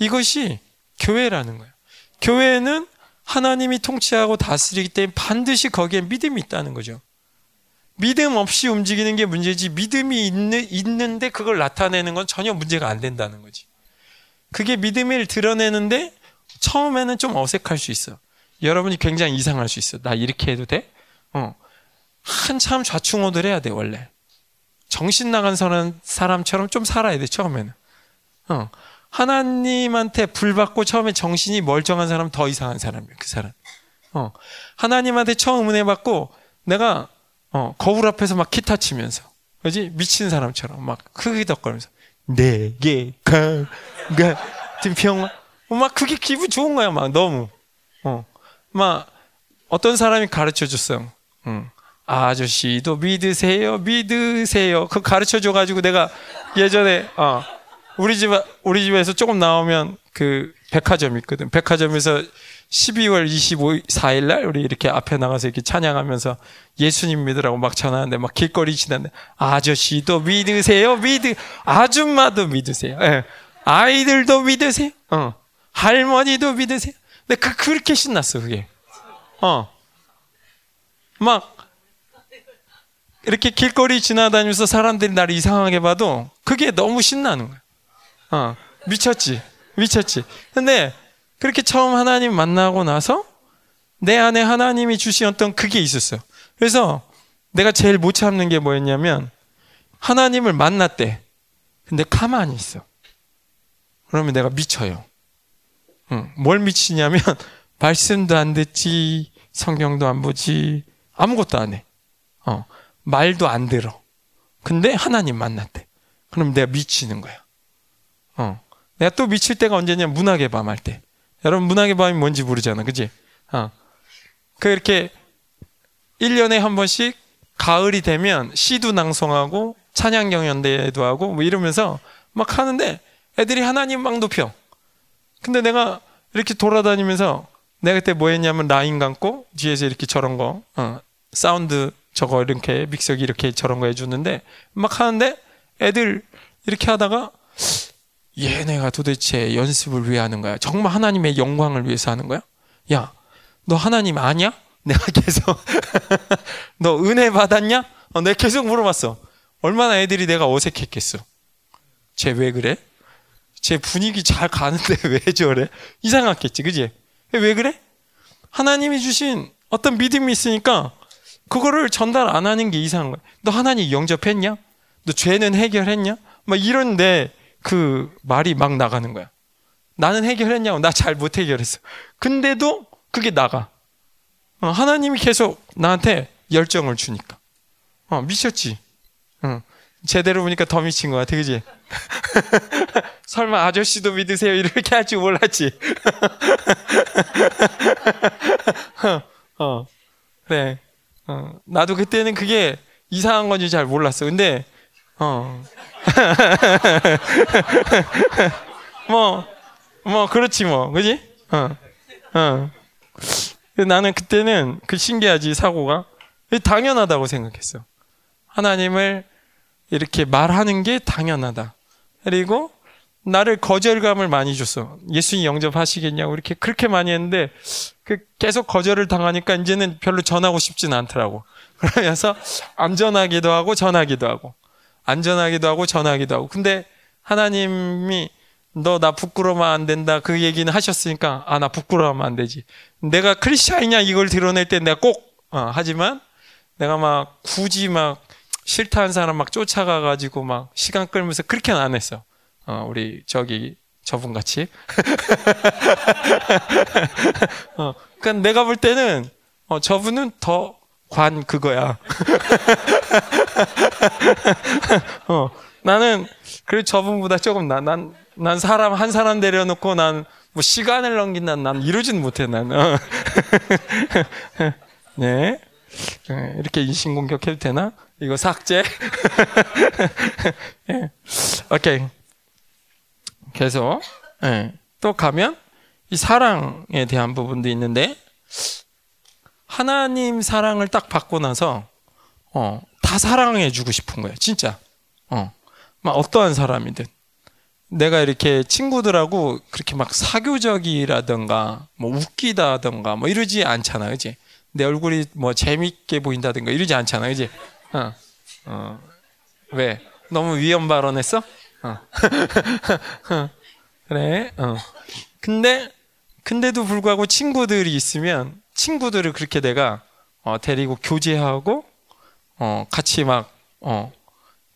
이것이 교회라는 거예요. 교회는 하나님이 통치하고 다스리기 때문에 반드시 거기에 믿음이 있다는 거죠. 믿음 없이 움직이는 게 문제지 믿음이 있는, 있는데 그걸 나타내는 건 전혀 문제가 안 된다는 거지. 그게 믿음을 드러내는데 처음에는 좀 어색할 수 있어. 여러분이 굉장히 이상할 수 있어. 나 이렇게 해도 돼? 어. 한참 좌충우돌 해야 돼, 원래. 정신 나간 사람처럼 좀 살아야 돼, 처음에는. 어. 하나님한테 불 받고 처음에 정신이 멀쩡한 사람 더 이상한 사람이야, 그 사람. 어. 하나님한테 처음 은혜 받고 내가 어, 거울 앞에서 막 기타 치면서, 그지? 미친 사람처럼 막 흐기덕거리면서, 내게 가가 평화. 막 그게 기분 좋은 거야 막 너무. 어 막 어떤 사람이 가르쳐 줬어요 응. 아저씨도 믿으세요 믿으세요. 그 가르쳐 줘 가지고 내가 예전에 어 우리 집 우리 집에서 조금 나오면 그 백화점 있거든. 백화점에서 12월 24일 날 우리 이렇게 앞에 나가서 이렇게 찬양하면서 예수님 믿으라고 막 전하는데 막 길거리 지났는데 아저씨도 믿으세요 믿으 아줌마도 믿으세요. 예. 아이들도 믿으세요. 어. 할머니도 믿으세요. 근데 그 그렇게 신났어 그게. 어 막 이렇게 길거리 지나다니면서 사람들이 나를 이상하게 봐도 그게 너무 신나는 거야 어 미쳤지 미쳤지 근데 그렇게 처음 하나님 만나고 나서 내 안에 하나님이 주신 어떤 그게 있었어요. 그래서 내가 제일 못 참는 게 뭐였냐면 하나님을 만났대. 근데 가만히 있어. 그러면 내가 미쳐요. 응. 뭘 미치냐면 말씀도 안 듣지, 성경도 안 보지, 아무것도 안 해. 어, 말도 안 들어. 근데 하나님 만났대. 그럼 내가 미치는 거야. 어. 내가 또 미칠 때가 언제냐? 문학의 밤 할 때. 여러분, 문학의 밤이 뭔지 모르잖아. 그지? 어. 그 이렇게 1년에 한 번씩 가을이 되면 시도 낭송하고 찬양 경연대회도 하고 뭐 이러면서 막 하는데 애들이 하나님 막 높여. 근데 내가 이렇게 돌아다니면서 내가 그때 뭐 했냐면 라인 감고 뒤에서 이렇게 저런 거 어, 사운드 저거 이렇게 믹서기 이렇게 저런 거 해주는데 막 하는데 애들 이렇게 하다가 얘네가 도대체 연습을 왜 하는 거야? 정말 하나님의 영광을 위해서 하는 거야? 야, 너 하나님 아냐? 내가 계속 너 은혜 받았냐? 어, 내가 계속 물어봤어. 얼마나 애들이 내가 어색했겠어. 쟤 왜 그래? 쟤 분위기 잘 가는데 왜 저래? 이상했겠지, 그지? 왜 그래? 하나님이 주신 어떤 믿음이 있으니까 그거를 전달 안 하는 게 이상한 거야. 너 하나님 영접했냐? 너 죄는 해결했냐? 막 이런데 그 말이 막 나가는 거야. 나는 해결했냐고. 나 잘 못 해결했어. 근데도 그게 나가. 어, 하나님이 계속 나한테 열정을 주니까. 어, 미쳤지? 어, 제대로 보니까 더 미친 것 같아, 그지? 설마 아저씨도 믿으세요? 이렇게 할 줄 몰랐지? 어. 어, 나도 그때는 그게 이상한 건지 잘 몰랐어. 근데, 어. 뭐, 뭐, 그렇지 뭐. 그지? 어, 어. 나는 그때는 그 신기하지, 사고가. 당연하다고 생각했어. 하나님을 이렇게 말하는 게 당연하다. 그리고 나를 거절감을 많이 줬어. 예수님 영접하시겠냐고 이렇게 그렇게 많이 했는데 그 계속 거절을 당하니까 이제는 별로 전하고 싶진 않더라고. 그러면서 안전하기도 하고 전하기도 하고 안전하기도 하고 전하기도 하고. 근데 하나님이 너 나 부끄러우면 안 된다 그 얘기는 하셨으니까 아 나 부끄러우면 안 되지. 내가 크리스천이냐 이걸 드러낼 때 내가 꼭 어, 하지만 내가 막 굳이 막 싫다 한 사람 막 쫓아가 가지고 막 시간 끌면서 그렇게는 안 했어. 어, 우리 저기 저분 같이. 어, 그러니까 내가 볼 때는 어, 저분은 더 관 그거야. 어, 나는 그 저분보다 조금 나, 난, 난 사람 한 사람 내려놓고 난 뭐 시간을 넘긴다 난 이러지는 못해 나는. 어. 네. 네. 이렇게 인신공격 해도 되나? 이거 삭제. 네. 오케이. 계속 네. 또 가면 이 사랑에 대한 부분도 있는데 하나님 사랑을 딱 받고 나서 어, 다 사랑해 주고 싶은 거예요. 진짜. 어. 막 어떠한 사람이든 내가 이렇게 친구들하고 그렇게 막 사교적이라든가 뭐 웃기다든가 뭐 이러지 않잖아. 그지? 내 얼굴이 뭐 재밌게 보인다든가 이러지 않잖아. 그지? 어. 어. 왜? 너무 위험 발언했어? 어. 그래. 어. 근데 근데도 불구하고 친구들이 있으면 친구들을 그렇게 내가 어, 데리고 교제하고 어, 같이 막 어,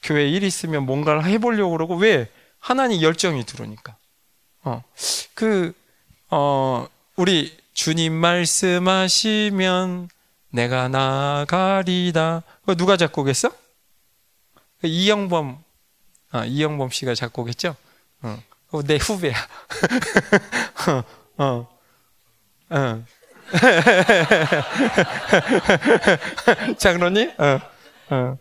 교회 일 있으면 뭔가를 해보려고 그러고 왜 하나님 열정이 들어오니까. 어, 그 어, 우리 주님 말씀하시면 내가 나가리다. 누가 작곡했어? 이영범 아, 이영범 씨가 작곡했죠. 어. 어, 내 후배야. 어, 어, 어. 장로님? 어, 어.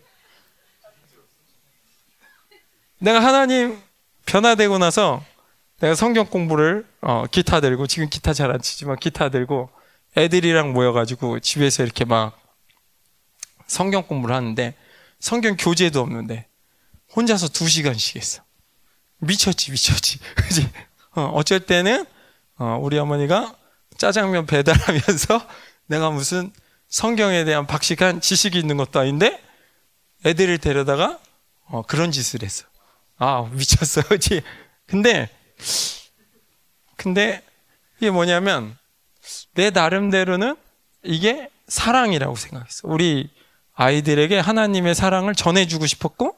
내가 하나님 변화되고 나서 내가 성경 공부를 어, 기타 들고 지금 기타 잘 안 치지만 기타 들고 애들이랑 모여가지고 집에서 이렇게 막 성경 공부를 하는데 성경 교재도 없는데 혼자서 두 시간씩 했어. 미쳤지, 미쳤지. 그지? 어, 어쩔 때는, 어, 우리 어머니가 짜장면 배달하면서 내가 무슨 성경에 대한 박식한 지식이 있는 것도 아닌데 애들을 데려다가 어, 그런 짓을 했어. 아, 미쳤어. 그지? 근데, 근데 이게 뭐냐면 내 나름대로는 이게 사랑이라고 생각했어. 우리 아이들에게 하나님의 사랑을 전해주고 싶었고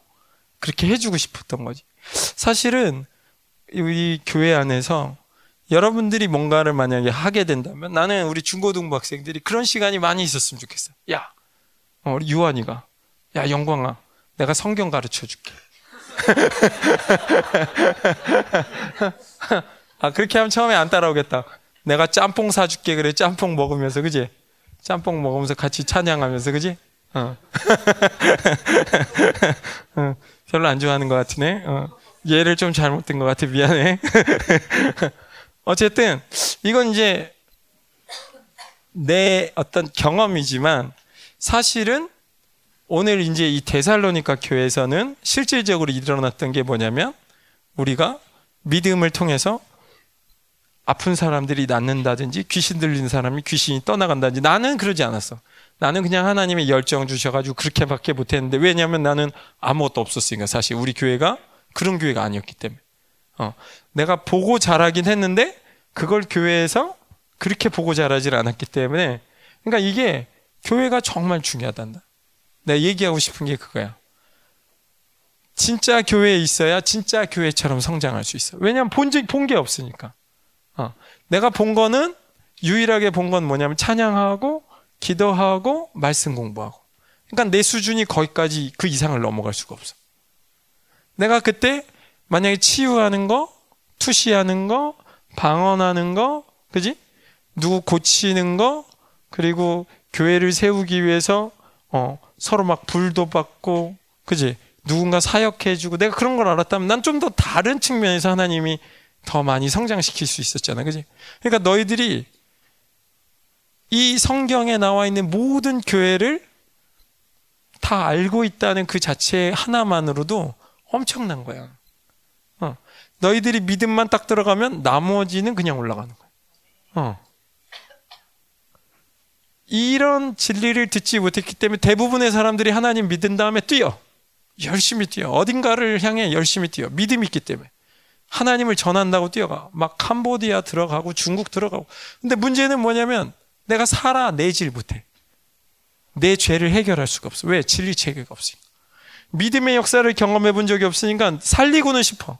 그렇게 해주고 싶었던 거지. 사실은 우리 교회 안에서 여러분들이 뭔가를 만약에 하게 된다면 나는 우리 중고등부 학생들이 그런 시간이 많이 있었으면 좋겠어. 야, 어, 우리 유한이가. 야, 영광아. 내가 성경 가르쳐 줄게. 아, 그렇게 하면 처음에 안 따라오겠다. 내가 짬뽕 사줄게. 그래, 짬뽕 먹으면서, 그지? 짬뽕 먹으면서 같이 찬양하면서, 그지? 어. 어. 별로 안 좋아하는 것 같으네. 어. 얘를 좀 잘못된 것 같아. 미안해. 어쨌든, 이건 이제 내 어떤 경험이지만 사실은 오늘 이제 이 데살로니카 교회에서는 실질적으로 일어났던 게 뭐냐면 우리가 믿음을 통해서 아픈 사람들이 낫는다든지 귀신 들린 사람이 귀신이 떠나간다든지 나는 그러지 않았어. 나는 그냥 하나님의 열정 주셔가지고 그렇게밖에 못했는데 왜냐하면 나는 아무것도 없었으니까 사실 우리 교회가 그런 교회가 아니었기 때문에 어, 내가 보고 자라긴 했는데 그걸 교회에서 그렇게 보고 자라질 않았기 때문에 그러니까 이게 교회가 정말 중요하단다. 내가 얘기하고 싶은 게 그거야. 진짜 교회에 있어야 진짜 교회처럼 성장할 수 있어. 왜냐하면 본본 게 없으니까. 어. 내가 본 거는 유일하게 본 건 뭐냐면 찬양하고 기도하고 말씀 공부하고. 그러니까 내 수준이 거기까지 그 이상을 넘어갈 수가 없어. 내가 그때 만약에 치유하는 거, 투시하는 거, 방언하는 거, 그지? 누구 고치는 거, 그리고 교회를 세우기 위해서 어, 서로 막 불도 받고, 그지? 누군가 사역해주고, 내가 그런 걸 알았다면 난 좀 더 다른 측면에서 하나님이 더 많이 성장시킬 수 있었잖아, 그지? 그러니까 너희들이 이 성경에 나와 있는 모든 교회를 다 알고 있다는 그 자체 하나만으로도 엄청난 거야. 어. 너희들이 믿음만 딱 들어가면 나머지는 그냥 올라가는 거야. 어. 이런 진리를 듣지 못했기 때문에 대부분의 사람들이 하나님 믿은 다음에 뛰어. 열심히 뛰어. 어딘가를 향해 열심히 뛰어. 믿음이 있기 때문에. 하나님을 전한다고 뛰어가. 막 캄보디아 들어가고 중국 들어가고. 근데 문제는 뭐냐면 내가 살아내질 못해. 내 죄를 해결할 수가 없어. 왜? 진리 체계가 없으니까. 믿음의 역사를 경험해 본 적이 없으니까 살리고는 싶어.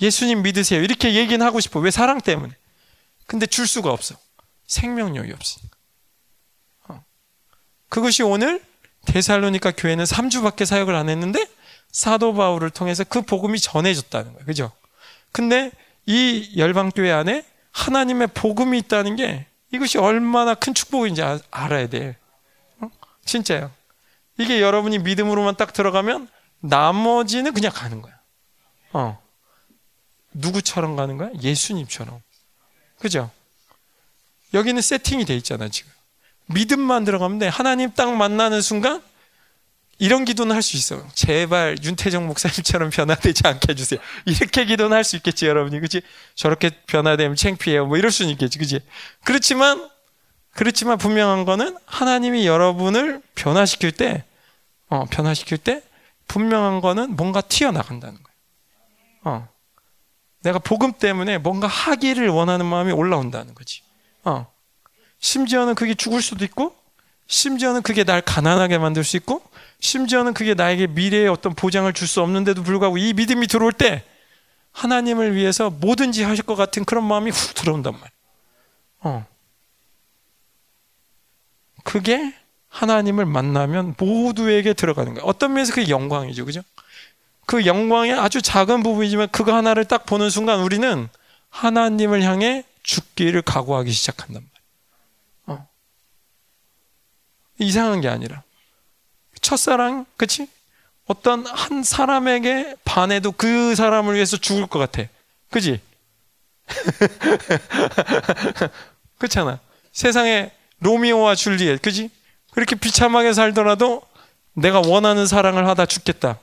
예수님 믿으세요. 이렇게 얘기는 하고 싶어. 왜? 사랑 때문에. 근데 줄 수가 없어. 생명력이 없으니까. 그것이 오늘 데살로니카 교회는 3주밖에 사역을 안 했는데 사도 바울을 통해서 그 복음이 전해졌다는 거예요. 그죠? 근데 이 열방 교회 안에 하나님의 복음이 있다는 게 이것이 얼마나 큰 축복인지 아, 알아야 돼. 어? 진짜요. 이게 여러분이 믿음으로만 딱 들어가면 나머지는 그냥 가는 거야. 어. 누구처럼 가는 거야? 예수님처럼. 그죠? 여기는 세팅이 돼 있잖아, 지금. 믿음만 들어가면 돼. 하나님 딱 만나는 순간 이런 기도는 할 수 있어요. 제발 윤태정 목사님처럼 변화되지 않게 해주세요. 이렇게 기도는 할 수 있겠지, 여러분이. 그치? 저렇게 변화되면 창피해요. 뭐 이럴 수는 있겠지. 그치? 그렇지만, 그렇지만 분명한 거는 하나님이 여러분을 변화시킬 때, 어, 변화시킬 때 분명한 거는 뭔가 튀어나간다는 거예요. 어. 내가 복음 때문에 뭔가 하기를 원하는 마음이 올라온다는 거지. 어. 심지어는 그게 죽을 수도 있고, 심지어는 그게 날 가난하게 만들 수 있고, 심지어는 그게 나에게 미래의 어떤 보장을 줄 수 없는데도 불구하고 이 믿음이 들어올 때 하나님을 위해서 뭐든지 하실 것 같은 그런 마음이 훅 들어온단 말이에요. 어. 그게 하나님을 만나면 모두에게 들어가는 거예요. 어떤 면에서 그게 영광이죠. 그죠? 그 영광의 아주 작은 부분이지만 그거 하나를 딱 보는 순간 우리는 하나님을 향해 죽기를 각오하기 시작한단 말이에요. 이상한 게 아니라 첫사랑 그치? 어떤 한 사람에게 반해도 그 사람을 위해서 죽을 것 같아 그지? 그렇잖아 세상에 로미오와 줄리엣 그지? 그렇게 비참하게 살더라도 내가 원하는 사랑을 하다 죽겠다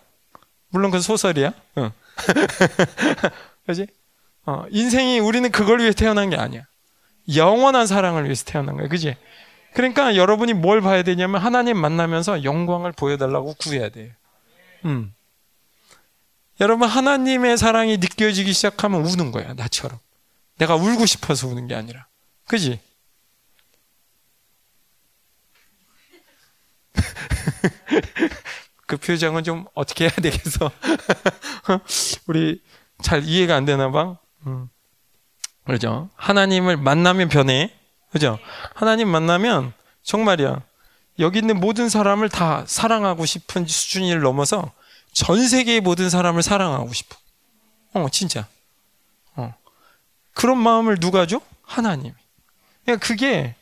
물론 그 소설이야 어. 그지? 어, 인생이 우리는 그걸 위해 태어난 게 아니야 영원한 사랑을 위해서 태어난 거야 그지? 그러니까 여러분이 뭘 봐야 되냐면 하나님 만나면서 영광을 보여달라고 구해야 돼요. 음. 여러분 하나님의 사랑이 느껴지기 시작하면 우는 거야 나처럼. 내가 울고 싶어서 우는 게 아니라, 그지? 그 표정은 좀 어떻게 해야 되겠어? 우리 잘 이해가 안 되나 봐. 음. 그죠? 하나님을 만나면 변해. 그죠? 하나님 만나면 정말이야. 여기 있는 모든 사람을 다 사랑하고 싶은 수준을 넘어서 전 세계의 모든 사람을 사랑하고 싶어. 어, 진짜. 어. 그런 마음을 누가 줘? 하나님이. 그러니까 그게,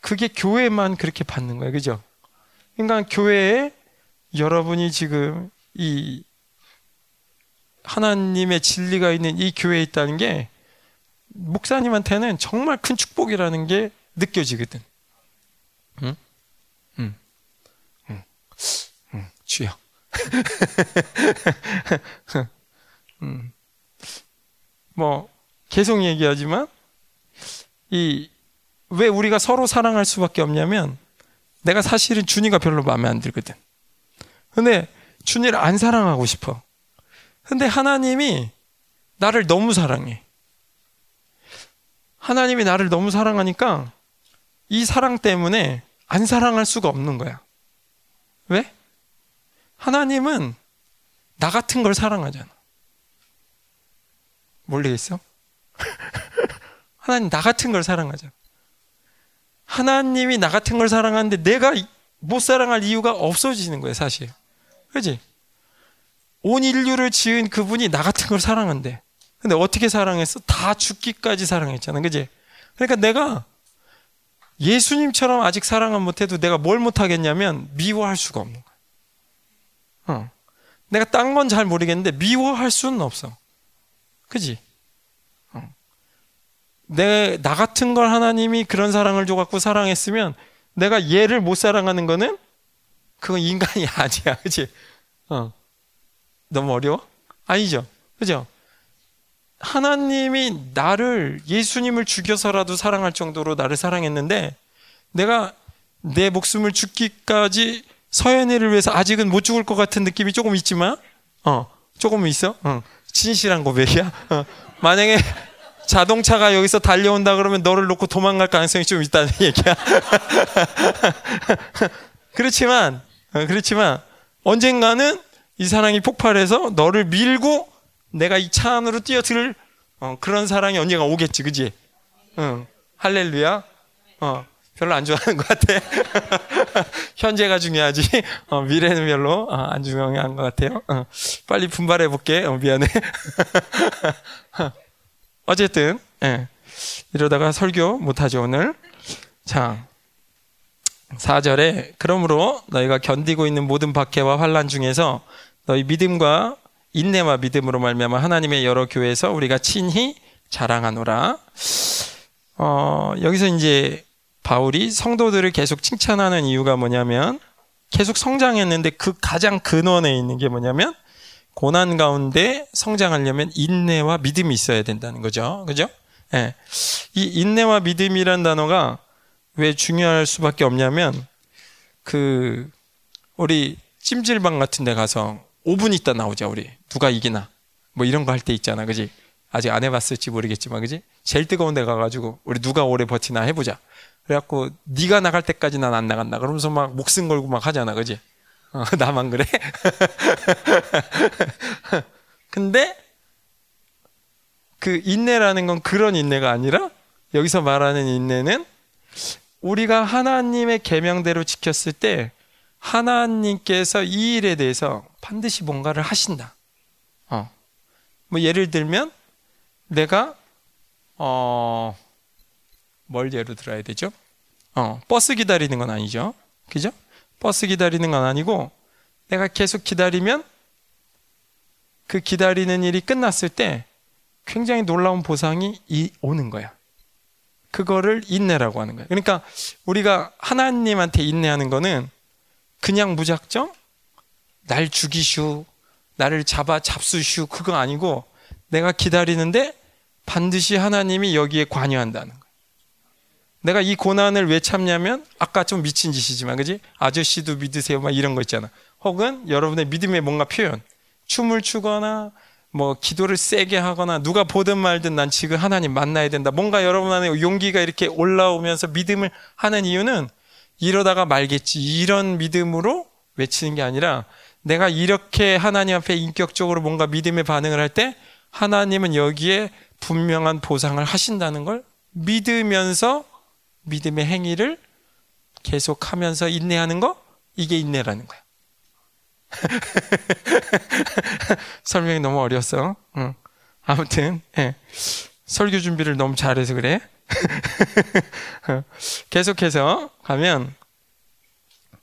그게 교회만 그렇게 받는 거예요. 그죠? 그러니까 교회에 여러분이 지금 이 하나님의 진리가 있는 이 교회에 있다는 게 목사님한테는 정말 큰 축복이라는 게 느껴지거든. 응? 응. 응. 응. 주여. 음. 뭐 계속 얘기하지만 이 왜 우리가 서로 사랑할 수밖에 없냐면 내가 사실은 준이가 별로 마음에 안 들거든. 근데 준이를 안 사랑하고 싶어. 근데 하나님이 나를 너무 사랑해. 하나님이 나를 너무 사랑하니까 이 사랑 때문에 안 사랑할 수가 없는 거야. 왜? 하나님은 나 같은 걸 사랑하잖아. 모르겠어? 하나님 나 같은 걸 사랑하잖아. 하나님이 나 같은 걸 사랑하는데 내가 못 사랑할 이유가 없어지는 거예요, 사실. 그지? 온 인류를 지은 그분이 나 같은 걸 사랑한대. 근데 어떻게 사랑했어? 다 죽기까지 사랑했잖아. 그지? 그러니까 내가 예수님처럼 아직 사랑을 못해도 내가 뭘 못하겠냐면 미워할 수가 없는 거야. 어. 내가 딴 건 잘 모르겠는데 미워할 수는 없어. 그지? 어. 내, 나 같은 걸 하나님이 그런 사랑을 줘갖고 사랑했으면 내가 얘를 못 사랑하는 거는 그건 인간이 아니야. 그지? 어. 너무 어려워? 아니죠. 그죠? 하나님이 나를 예수님을 죽여서라도 사랑할 정도로 나를 사랑했는데 내가 내 목숨을 죽기까지 서연이를 위해서 아직은 못 죽을 것 같은 느낌이 조금 있지만, 어, 조금 있어. 어, 진실한 고백이야. 어, 만약에 자동차가 여기서 달려온다 그러면 너를 놓고 도망갈 가능성이 좀 있다는 얘기야. 그렇지만, 어, 그렇지만 언젠가는 이 사랑이 폭발해서 너를 밀고 내가 이 차 안으로 뛰어들 어, 그런 사랑이 언젠가 오겠지, 그지? 응. 할렐루야. 어. 별로 안 좋아하는 것 같아. 현재가 중요하지. 어, 미래는 별로 어, 안 중요한 것 같아요. 어, 빨리 분발해 볼게. 어, 미안해. 어쨌든 예. 이러다가 설교 못하죠 오늘. 자, 4절에 그러므로 너희가 견디고 있는 모든 박해와 환란 중에서 너희 믿음과 인내와 믿음으로 말미암아 하나님의 여러 교회에서 우리가 친히 자랑하노라. 어, 여기서 이제 바울이 성도들을 계속 칭찬하는 이유가 뭐냐면 계속 성장했는데 그 가장 근원에 있는 게 뭐냐면 고난 가운데 성장하려면 인내와 믿음이 있어야 된다는 거죠. 그죠? 예. 이 인내와 믿음이란 단어가 왜 중요할 수밖에 없냐면 그 우리 찜질방 같은 데 가서 5분 있다 나오자 우리 누가 이기나 뭐 이런 거 할 때 있잖아 그지 아직 안 해봤을지 모르겠지만 그지 제일 뜨거운 데 가가지고 우리 누가 오래 버티나 해보자 그래갖고 네가 나갈 때까지 난 안 나간다. 그러면서 막 목숨 걸고 막 하잖아, 그지? 어, 나만 그래? 근데 그 인내라는 건 그런 인내가 아니라 여기서 말하는 인내는 우리가 하나님의 계명대로 지켰을 때 하나님께서 이 일에 대해서 반드시 뭔가를 하신다. 어. 뭐 예를 들면 내가 어 뭘 예로 들어야 되죠? 어, 버스 기다리는 건 아니죠. 그죠? 버스 기다리는 건 아니고 내가 계속 기다리면 그 기다리는 일이 끝났을 때 굉장히 놀라운 보상이 이, 오는 거야. 그거를 인내라고 하는 거야. 그러니까 우리가 하나님한테 인내하는 거는 그냥 무작정 날 죽이슈, 나를 잡아 잡수슈 그거 아니고 내가 기다리는데 반드시 하나님이 여기에 관여한다는 거야. 내가 이 고난을 왜 참냐면 아까 좀 미친 짓이지만 그지 아저씨도 믿으세요 막 이런 거 있잖아 혹은 여러분의 믿음의 뭔가 표현 춤을 추거나 뭐 기도를 세게 하거나 누가 보든 말든 난 지금 하나님 만나야 된다 뭔가 여러분 안에 용기가 이렇게 올라오면서 믿음을 하는 이유는 이러다가 말겠지 이런 믿음으로 외치는 게 아니라 내가 이렇게 하나님 앞에 인격적으로 뭔가 믿음의 반응을 할 때 하나님은 여기에 분명한 보상을 하신다는 걸 믿으면서 믿음의 행위를 계속 하면서 인내하는 거? 이게 인내라는 거야. 설명이 너무 어려웠어. 응. 아무튼, 예. 설교 준비를 너무 잘해서 그래. 계속해서 가면,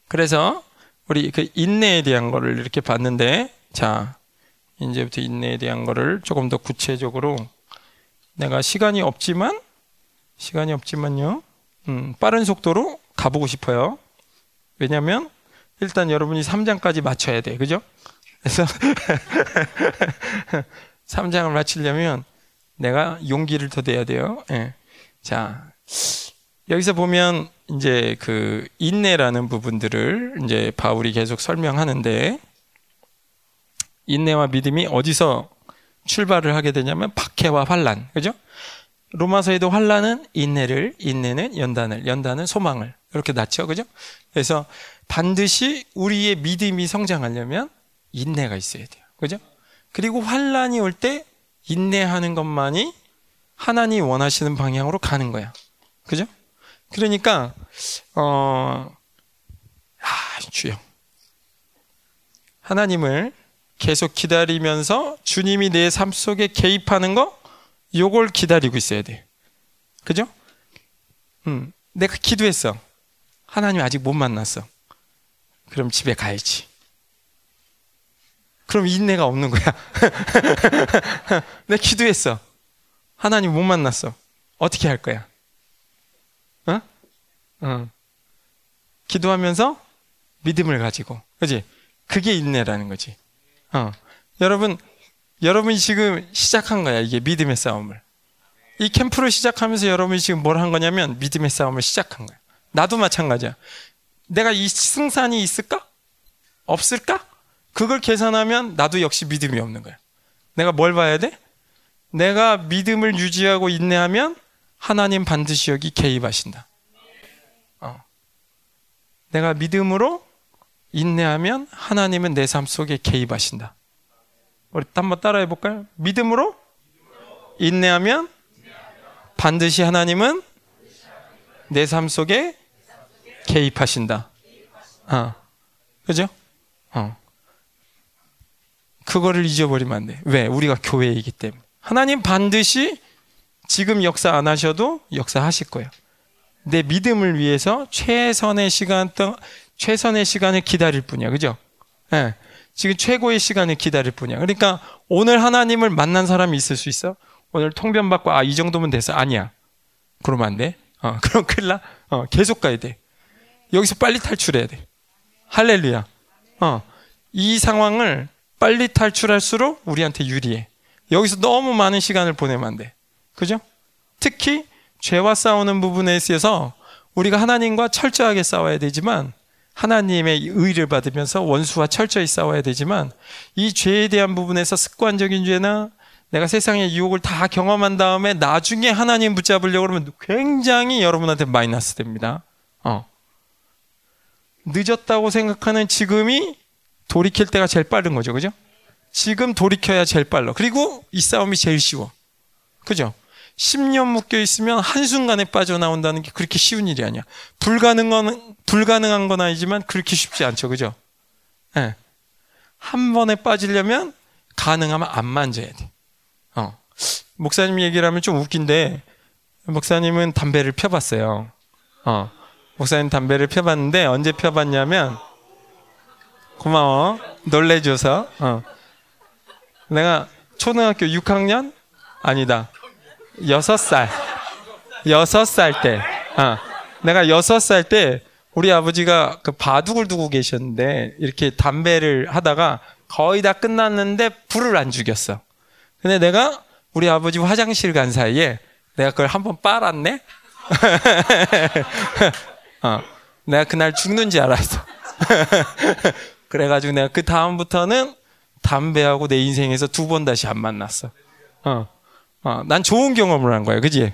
그래서 우리 그 인내에 대한 거를 이렇게 봤는데, 자, 이제부터 인내에 대한 거를 조금 더 구체적으로 내가 시간이 없지만, 시간이 없지만요, 음, 빠른 속도로 가보고 싶어요. 왜냐면, 일단 여러분이 3장까지 맞춰야 돼. 그죠? 그래서 3장을 마치려면 내가 용기를 더 내야 돼요. 예. 자, 여기서 보면 이제 그 인내라는 부분들을 이제 바울이 계속 설명하는데 인내와 믿음이 어디서 출발을 하게 되냐면 박해와 환란. 그죠? 로마서에도 환란은 인내를, 인내는 연단을, 연단은 소망을 이렇게 낳죠. 그죠? 그래서 반드시 우리의 믿음이 성장하려면 인내가 있어야 돼요. 그죠? 그리고 환란이 올 때 인내하는 것만이 하나님 원하시는 방향으로 가는 거야. 그죠? 그러니까 어 아, 주여. 하나님을 계속 기다리면서 주님이 내 삶 속에 개입하는 거 요걸 기다리고 있어야 돼. 그죠? 음, 내가 기도했어. 하나님 아직 못 만났어. 그럼 집에 가야지. 그럼 인내가 없는 거야. 내 기도했어. 하나님 못 만났어. 어떻게 할 거야? 어? 어. 기도하면서 믿음을 가지고. 그지? 그게 인내라는 거지. 어. 여러분, 여러분이 지금 시작한 거야. 이게 믿음의 싸움을. 이 캠프를 시작하면서 여러분이 지금 뭘 한 거냐면 믿음의 싸움을 시작한 거야. 나도 마찬가지야. 내가 이 승산이 있을까? 없을까? 그걸 계산하면 나도 역시 믿음이 없는 거야. 내가 뭘 봐야 돼? 내가 믿음을 유지하고 인내하면 하나님 반드시 여기 개입하신다. 어. 내가 믿음으로 인내하면 하나님은 내 삶 속에 개입하신다. 우리 한번 따라해 볼까요? 믿음으로 인내하면 반드시 하나님은 내 삶 속에 개입하신다. 어. 그죠? 어. 그거를 잊어버리면 안 돼. 왜? 우리가 교회이기 때문에. 하나님 반드시 지금 역사 안 하셔도 역사하실 거예요. 내 믿음을 위해서 최선의 시간 동 최선의 시간을 기다릴 뿐이야. 그죠? 예. 네. 지금 최고의 시간을 기다릴 뿐이야. 그러니까 오늘 하나님을 만난 사람이 있을 수 있어? 오늘 통변 받고 아 이 정도면 돼서 아니야. 그러면 안 돼. 어, 그럼 큰일 나. 어, 계속 가야 돼. 여기서 빨리 탈출해야 돼. 할렐루야. 어, 이 상황을 빨리 탈출할수록 우리한테 유리해. 여기서 너무 많은 시간을 보내면 안 돼. 그죠? 특히 죄와 싸우는 부분에 있어서 우리가 하나님과 철저하게 싸워야 되지만 하나님의 의를 받으면서 원수와 철저히 싸워야 되지만 이 죄에 대한 부분에서 습관적인 죄나 내가 세상의 유혹을 다 경험한 다음에 나중에 하나님 붙잡으려고 그러면 굉장히 여러분한테 마이너스 됩니다. 어. 늦었다고 생각하는 지금이 돌이킬 때가 제일 빠른 거죠. 그죠? 지금 돌이켜야 제일 빨라. 그리고 이 싸움이 제일 쉬워. 그죠? 10년 묶여 있으면 한순간에 빠져나온다는 게 그렇게 쉬운 일이 아니야. 불가능한, 불가능한 건 아니지만 그렇게 쉽지 않죠. 그죠? 예. 네. 한 번에 빠지려면 가능하면 안 만져야 돼. 어. 목사님 얘기를 하면 좀 웃긴데, 목사님은 담배를 펴봤어요. 어. 목사님 담배를 펴봤는데 언제 펴봤냐면 고마워 놀래줘서 어. 내가 초등학교 6학년 아니다 여섯 살 여섯 살때 어. 내가 여섯 살때 우리 아버지가 그 바둑을 두고 계셨는데 이렇게 담배를 하다가 거의 다 끝났는데 불을 안 죽였어. 근데 내가 우리 아버지 화장실 간 사이에 내가 그걸 한번 빨았네. 어, 내가 그날 죽는지 알았어. 그래가지고 내가 그 다음부터는 담배하고 내 인생에서 두 번 다시 안 만났어. 어, 어, 난 좋은 경험을 한 거야, 그지?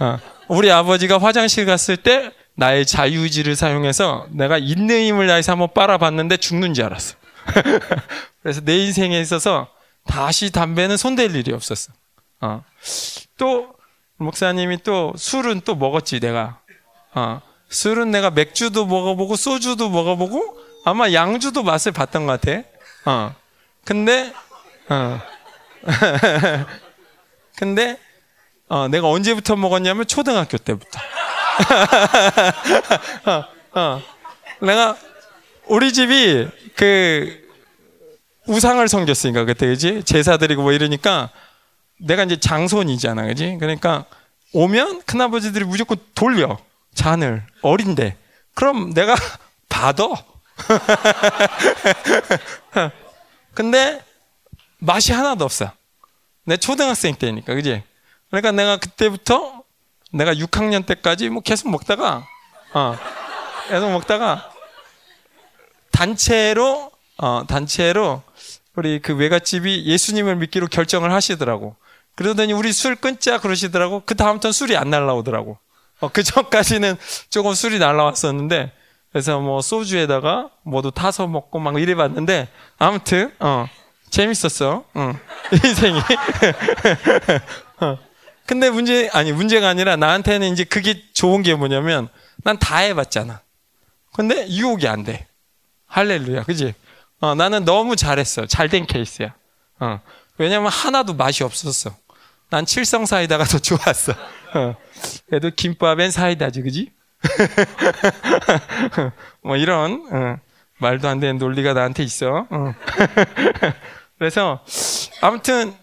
어, 우리 아버지가 화장실 갔을 때 나의 자유의지를 사용해서 내가 있는 힘을 다해서 한번 빨아봤는데 죽는지 알았어. 그래서 내 인생에 있어서 다시 담배는 손댈 일이 없었어. 어. 또 목사님이 또 술은 또 먹었지 내가. 어. 술은 내가 맥주도 먹어보고 소주도 먹어보고 아마 양주도 맛을 봤던 것 같아. 어. 근데 어. 근데 어, 내가 언제부터 먹었냐면 초등학교 때부터. 어, 어. 내가 우리 집이 그 우상을 섬겼으니까 그때 그지 제사 드리고 뭐 이러니까 내가 이제 장손이잖아 그지 그러니까 오면 큰아버지들이 무조건 돌려 잔을 어린데 그럼 내가 받아 근데 맛이 하나도 없어 내 초등학생 때니까 그지 그러니까 내가 그때부터 내가 6학년 때까지 뭐 계속 먹다가 어 계속 먹다가 단체로 어 단체로 우리 그 외갓집이 예수님을 믿기로 결정을 하시더라고. 그러더니 우리 술 끊자 그러시더라고. 그 다음부터 술이 안 날라오더라고. 어, 그 전까지는 조금 술이 날라왔었는데 그래서 뭐 소주에다가 뭐도 타서 먹고 막 이래 봤는데 아무튼 어 재밌었어. 어. 인생이. 어. 근데 문제 아니 문제가 아니라 나한테는 이제 그게 좋은 게 뭐냐면 난 다 해봤잖아. 근데 유혹이 안 돼. 할렐루야, 그지? 어, 나는 너무 잘했어. 잘 된 케이스야. 어. 왜냐면 하나도 맛이 없었어. 난 칠성 사이다가 더 좋았어. 어. 그래도 김밥엔 사이다지, 그지? 뭐 이런 어. 말도 안 되는 논리가 나한테 있어. 어. 그래서 아무튼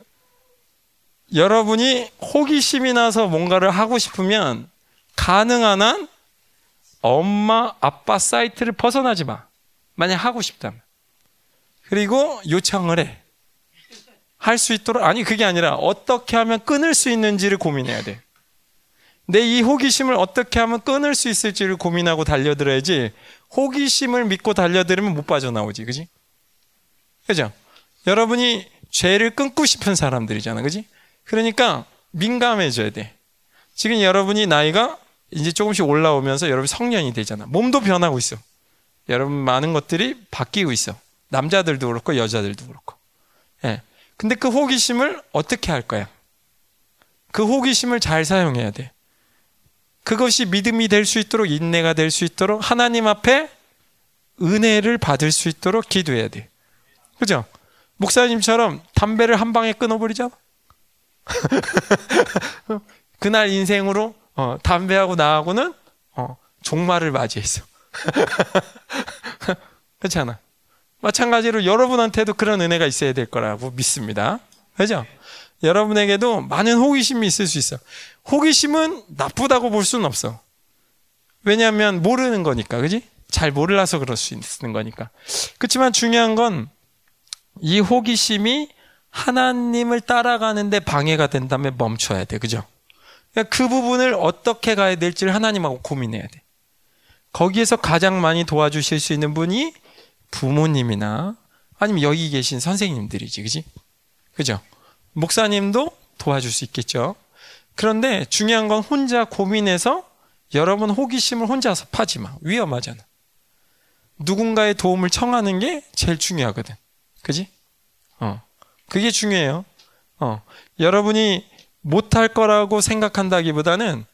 여러분이 호기심이 나서 뭔가를 하고 싶으면 가능한 한 엄마, 아빠 사이트를 벗어나지 마. 만약 하고 싶다면. 그리고 요청을 해. 할 수 있도록, 아니, 그게 아니라 어떻게 하면 끊을 수 있는지를 고민해야 돼. 내 이 호기심을 어떻게 하면 끊을 수 있을지를 고민하고 달려들어야지, 호기심을 믿고 달려들으면 못 빠져나오지, 그지? 그죠? 여러분이 죄를 끊고 싶은 사람들이잖아, 그지? 그러니까 민감해져야 돼. 지금 여러분이 나이가 이제 조금씩 올라오면서 여러분 성년이 되잖아. 몸도 변하고 있어. 여러분 많은 것들이 바뀌고 있어. 남자들도 그렇고 여자들도 그렇고. 예. 근데 그 호기심을 어떻게 할 거야? 그 호기심을 잘 사용해야 돼. 그것이 믿음이 될 수 있도록 인내가 될 수 있도록 하나님 앞에 은혜를 받을 수 있도록 기도해야 돼. 그죠? 목사님처럼 담배를 한 방에 끊어버리잖아. 그날 인생으로 어, 담배하고 나하고는 어, 종말을 맞이했어. 그렇잖아. 마찬가지로 여러분한테도 그런 은혜가 있어야 될 거라고 믿습니다. 그죠? 여러분에게도 많은 호기심이 있을 수 있어. 호기심은 나쁘다고 볼 수는 없어. 왜냐하면 모르는 거니까, 그지? 잘 몰라서 그럴 수 있는 거니까. 그렇지만 중요한 건 이 호기심이 하나님을 따라가는데 방해가 된다면 멈춰야 돼, 그죠? 그러니까 그 부분을 어떻게 가야 될지를 하나님하고 고민해야 돼. 거기에서 가장 많이 도와주실 수 있는 분이 부모님이나 아니면 여기 계신 선생님들이지, 그지? 그죠? 목사님도 도와줄 수 있겠죠. 그런데 중요한 건 혼자 고민해서 여러분 호기심을 혼자서 파지 마. 위험하잖아. 누군가의 도움을 청하는 게 제일 중요하거든. 그지? 어. 그게 중요해요. 어. 여러분이 못할 거라고 생각한다기보다는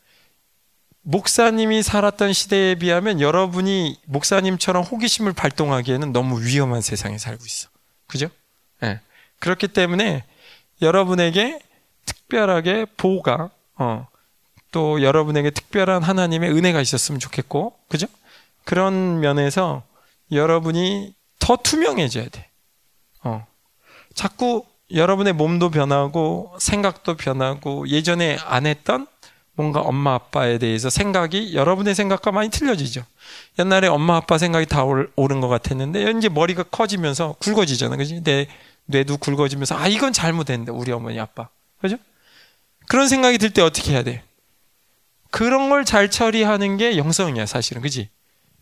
목사님이 살았던 시대에 비하면 여러분이 목사님처럼 호기심을 발동하기에는 너무 위험한 세상에 살고 있어. 그죠? 예. 네. 그렇기 때문에 여러분에게 특별하게 보호가, 어, 또 여러분에게 특별한 하나님의 은혜가 있었으면 좋겠고, 그죠? 그런 면에서 여러분이 더 투명해져야 돼. 어. 자꾸 여러분의 몸도 변하고 생각도 변하고 예전에 안 했던 뭔가 엄마 아빠에 대해서 생각이 여러분의 생각과 많이 틀려지죠. 옛날에 엄마 아빠 생각이 다 옳은 것 같았는데 이제 머리가 커지면서 굵어지잖아, 그지? 내 뇌도 굵어지면서 아 이건 잘못했는데 우리 어머니 아빠, 그죠? 그런 생각이 들 때 어떻게 해야 돼? 그런 걸 잘 처리하는 게 영성이야, 사실은, 그지?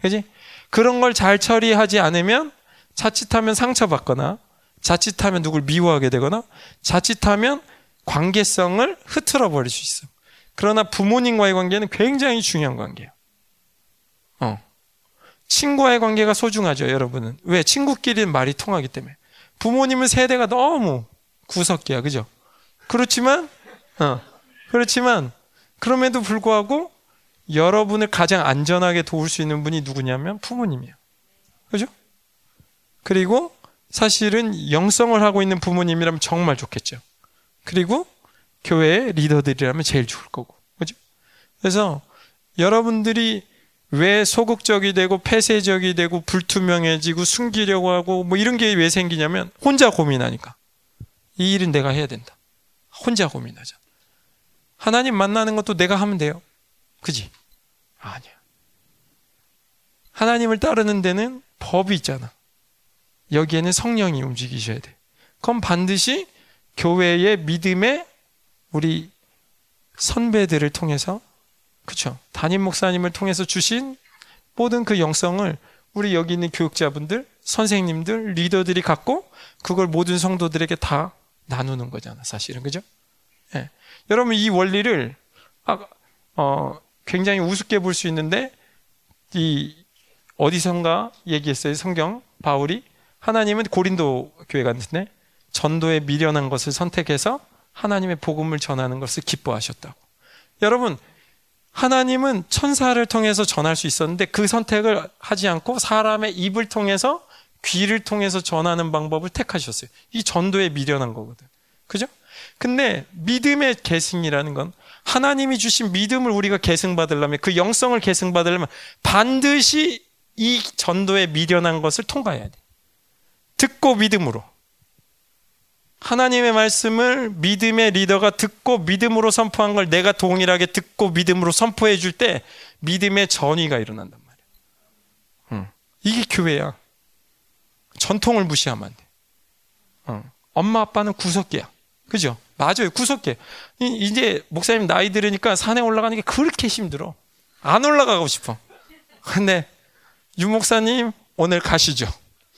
그지? 그런 걸 잘 처리하지 않으면 자칫하면 상처받거나 자칫하면 누굴 미워하게 되거나 자칫하면 관계성을 흐트러 버릴 수 있어. 그러나 부모님과의 관계는 굉장히 중요한 관계예요. 어. 친구와의 관계가 소중하죠, 여러분은. 왜? 친구끼리는 말이 통하기 때문에. 부모님은 세대가 너무 구석기야, 그죠? 그렇지만, 어. 그렇지만, 그럼에도 불구하고 여러분을 가장 안전하게 도울 수 있는 분이 누구냐면 부모님이에요. 그죠? 그리고 사실은 영성을 하고 있는 부모님이라면 정말 좋겠죠. 그리고 교회 리더들이라면 제일 좋을 거고. 그죠? 그래서 여러분들이 왜 소극적이 되고 폐쇄적이 되고 불투명해지고 숨기려고 하고 뭐 이런 게 왜 생기냐면 혼자 고민하니까. 이 일은 내가 해야 된다. 혼자 고민하자. 하나님 만나는 것도 내가 하면 돼요. 그지? 아니야. 하나님을 따르는 데는 법이 있잖아. 여기에는 성령이 움직이셔야 돼. 그럼 반드시 교회의 믿음의 우리 선배들을 통해서 그렇죠. 담임 목사님을 통해서 주신 모든 그 영성을 우리 여기 있는 교육자분들, 선생님들, 리더들이 갖고 그걸 모든 성도들에게 다 나누는 거잖아, 사실은 그죠? 예. 여러분 이 원리를 아, 어, 굉장히 우습게 볼 수 있는데 이 어디선가 얘기했어요 성경 바울이 하나님은 고린도 교회 같은데 전도에 미련한 것을 선택해서 하나님의 복음을 전하는 것을 기뻐하셨다고. 여러분 하나님은 천사를 통해서 전할 수 있었는데 그 선택을 하지 않고 사람의 입을 통해서 귀를 통해서 전하는 방법을 택하셨어요. 이 전도에 미련한 거거든. 그죠? 근데 믿음의 계승이라는 건 하나님이 주신 믿음을 우리가 계승받으려면 그 영성을 계승받으려면 반드시 이 전도에 미련한 것을 통과해야 돼. 듣고 믿음으로. 하나님의 말씀을 믿음의 리더가 듣고 믿음으로 선포한 걸 내가 동일하게 듣고 믿음으로 선포해 줄 때 믿음의 전이가 일어난단 말이야. 응. 이게 교회야. 전통을 무시하면 안 돼. 응. 엄마 아빠는 구석기야. 그죠? 맞아요. 구석기. 이제 목사님 나이 들으니까 산에 올라가는 게 그렇게 힘들어. 안 올라가고 싶어. 근데 유 목사님 오늘 가시죠.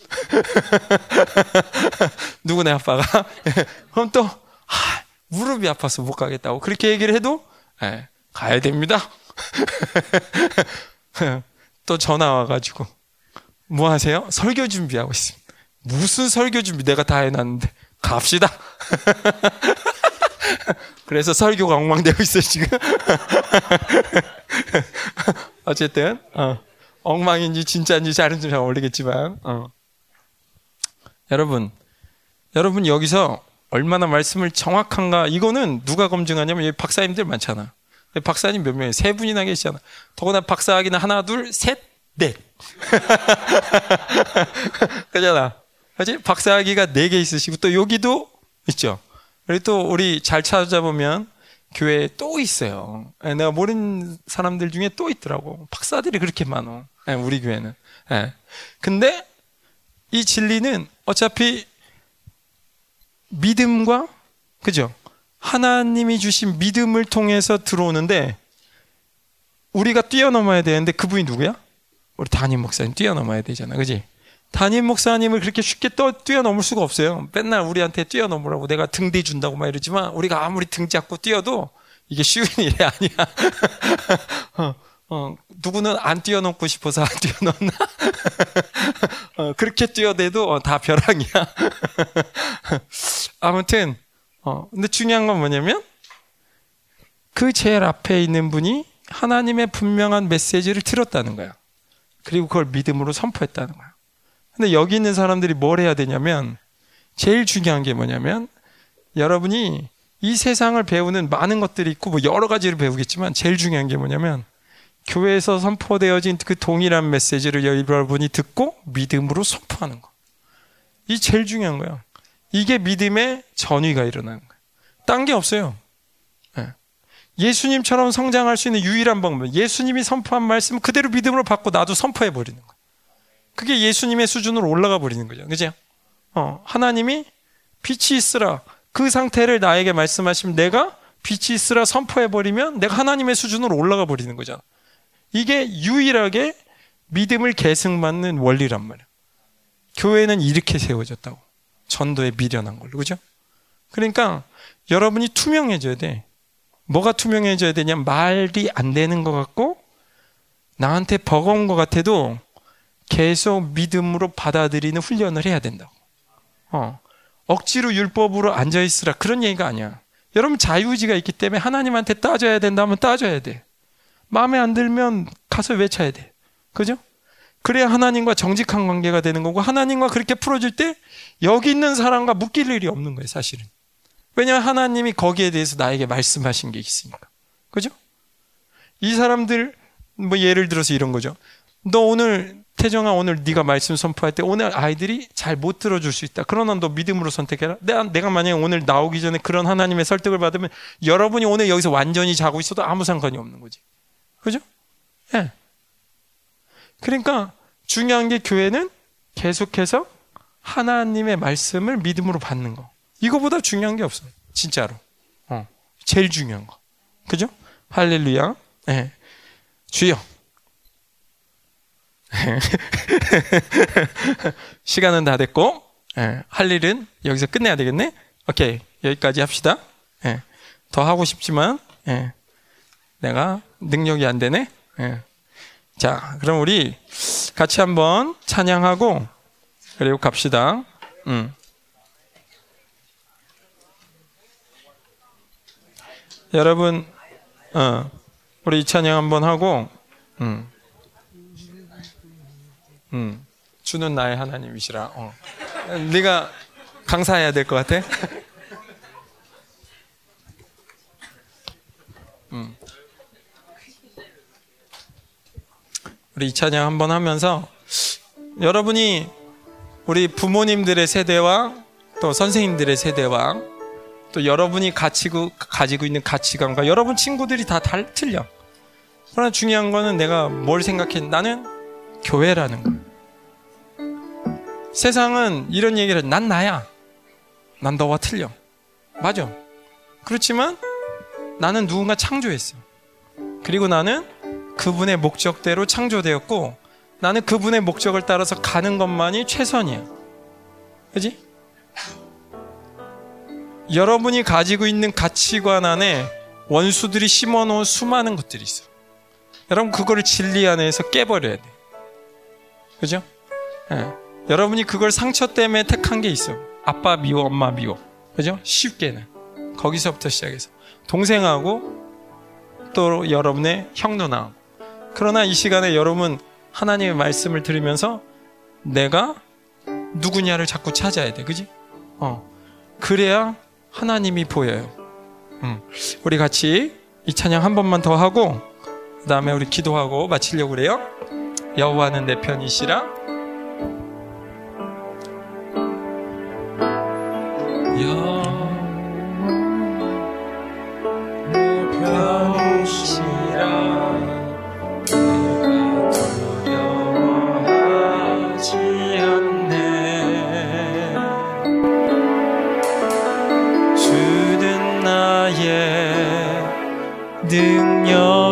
누구네 아빠가 그럼 또 아, 무릎이 아파서 못 가겠다고 그렇게 얘기를 해도 네, 가야 됩니다. 또 전화 와가지고 뭐 하세요? 설교 준비하고 있습니다. 무슨 설교 준비 내가 다 해놨는데 갑시다. 그래서 설교가 엉망되고 있어요 지금. 어쨌든 어, 엉망인지 진짜인지 잘은 잘 모르겠지만 어. 여러분, 여러분 여기서 얼마나 말씀을 정확한가 이거는 누가 검증하냐면 박사님들 많잖아. 박사님 몇 명이 세 분이나 계시잖아. 더구나 박사 학위는 하나, 둘, 셋, 넷. 그잖아. 그지? 박사 학위가 네 개 있으시고 또 여기도 있죠. 그리고 또 우리 잘 찾아보면 교회에 또 있어요. 예, 내가 모르는 사람들 중에 또 있더라고. 박사들이 그렇게 많어. 예, 우리 교회는. 예. 근데 이 진리는 어차피 믿음과 그죠? 하나님이 주신 믿음을 통해서 들어오는데 우리가 뛰어넘어야 되는데 그분이 누구야? 우리 담임 목사님 뛰어넘어야 되잖아. 그지? 담임 목사님을 그렇게 쉽게 또 뛰어넘을 수가 없어요. 맨날 우리한테 뛰어넘으라고 내가 등대 준다고 막 이러지만 우리가 아무리 등 잡고 뛰어도 이게 쉬운 일이 아니야. 어, 어, 누구는 안 뛰어넘고 싶어서 안 뛰어넘나? 어, 그렇게 뛰어대도 어, 다 벼랑이야. 아무튼, 어, 근데 중요한 건 뭐냐면, 그 제일 앞에 있는 분이 하나님의 분명한 메시지를 들었다는 거야. 그리고 그걸 믿음으로 선포했다는 거야. 근데 여기 있는 사람들이 뭘 해야 되냐면, 제일 중요한 게 뭐냐면, 여러분이 이 세상을 배우는 많은 것들이 있고, 뭐 여러 가지를 배우겠지만, 제일 중요한 게 뭐냐면, 교회에서 선포되어진 그 동일한 메시지를 여러분이 듣고 믿음으로 선포하는 거. 이 제일 중요한 거야. 이게 믿음의 전위가 일어나는 거야. 딴 게 없어요. 예. 예수님처럼 성장할 수 있는 유일한 방법. 예수님이 선포한 말씀 그대로 믿음으로 받고 나도 선포해 버리는 거야. 그게 예수님의 수준으로 올라가 버리는 거죠. 그죠? 어, 하나님이 빛이 있으라. 그 상태를 나에게 말씀하시면 내가 빛이 있으라 선포해 버리면 내가 하나님의 수준으로 올라가 버리는 거잖아. 이게 유일하게 믿음을 계승받는 원리란 말이야. 교회는 이렇게 세워졌다고. 전도에 미련한 걸로. 그죠? 그러니까 여러분이 투명해져야 돼. 뭐가 투명해져야 되냐? 말이 안 되는 것 같고, 나한테 버거운 것 같아도 계속 믿음으로 받아들이는 훈련을 해야 된다고. 어. 억지로 율법으로 앉아 있으라. 그런 얘기가 아니야. 여러분 자유의지가 있기 때문에 하나님한테 따져야 된다면 따져야 돼. 마음에 안 들면 가서 외쳐야 돼. 그죠? 그래야 하나님과 정직한 관계가 되는 거고 하나님과 그렇게 풀어줄 때 여기 있는 사람과 묶일 일이 없는 거예요, 사실은. 왜냐하면 하나님이 거기에 대해서 나에게 말씀하신 게 있으니까. 그죠? 이 사람들 뭐 예를 들어서 이런 거죠. 너 오늘 태정아 오늘 네가 말씀 선포할 때 오늘 아이들이 잘 못 들어줄 수 있다. 그러나 너 믿음으로 선택해라. 내가, 내가 만약에 오늘 나오기 전에 그런 하나님의 설득을 받으면 여러분이 오늘 여기서 완전히 자고 있어도 아무 상관이 없는 거지. 그죠? 예. 네. 그러니까 중요한 게 교회는 계속해서 하나님의 말씀을 믿음으로 받는 거. 이거보다 중요한 게 없어요. 진짜로. 어. 제일 중요한 거. 그죠? 할렐루야. 네. 주여. 시간은 다 됐고, 네. 할 일은 여기서 끝내야 되겠네? 오케이. 여기까지 합시다. 네. 더 하고 싶지만, 네. 내가 능력이 안 되네? 자, 그럼 우리 같이 한번 찬양하고, 그리고 갑시다. 음. 여러분, 어, 우리 이 찬양 한번 하고, 음, 음, 주는 나의 하나님이시라. 어. 네가 강사해야 될 것 같아. 우리 이 찬양 한번 하면서 여러분이 우리 부모님들의 세대와 또 선생님들의 세대와 또 여러분이 가지고, 가지고 있는 가치관과 여러분 친구들이 다 달, 틀려. 그러나 중요한 거는 내가 뭘 생각해. 나는 교회라는 거. 세상은 이런 얘기를 해. 난 나야. 난 너와 틀려. 맞아. 그렇지만 나는 누군가 창조했어. 그리고 나는 그분의 목적대로 창조되었고 나는 그분의 목적을 따라서 가는 것만이 최선이야. 그지? 여러분이 가지고 있는 가치관 안에 원수들이 심어놓은 수많은 것들이 있어. 여러분 그거를 진리 안에서 깨버려야 돼. 그죠? 네. 여러분이 그걸 상처 때문에 택한 게 있어. 아빠 미워, 엄마 미워. 그죠? 쉽게는. 거기서부터 시작해서. 동생하고 또 여러분의 형 누나하고. 그러나 이 시간에 여러분 하나님의 말씀을 들으면서 내가 누구냐를 자꾸 찾아야 돼. 그지? 어. 그래야 하나님이 보여요. 음. 우리 같이 이 찬양 한 번만 더 하고 그 다음에 우리 기도하고 마치려고 그래요. 여호와는 내 편이시라 여호와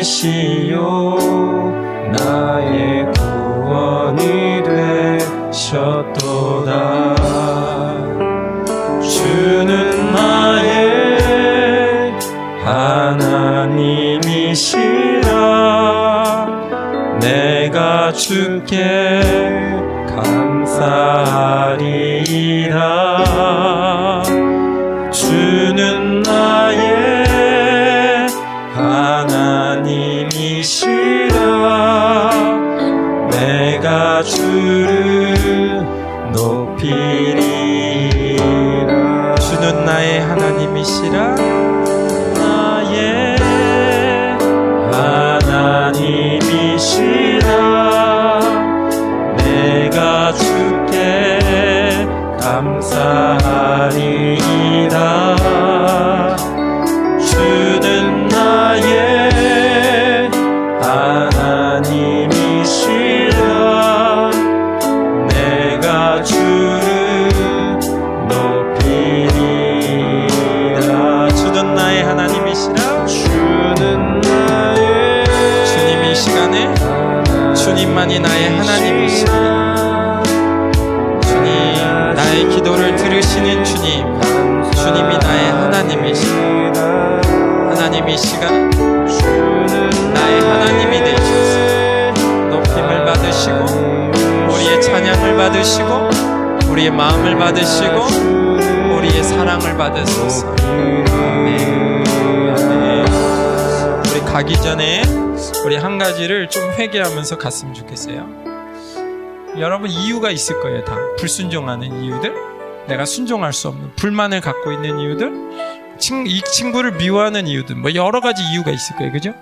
이시요 나의 구원이 되셨도다. 주는 나의 하나님이시라. 내가 주께 감사하리라 받으시고 우리의 마음을 받으시고 우리의 사랑을 받으소서. 우리 가기 전에 우리 한 가지를 좀 회개하면서 갔으면 좋겠어요. 여러분 이유가 있을 거예요. 다 불순종하는 이유들, 내가 순종할 수 없는 불만을 갖고 있는 이유들, 친, 이 친구를 미워하는 이유들, 뭐 여러 가지 이유가 있을 거예요, 그죠?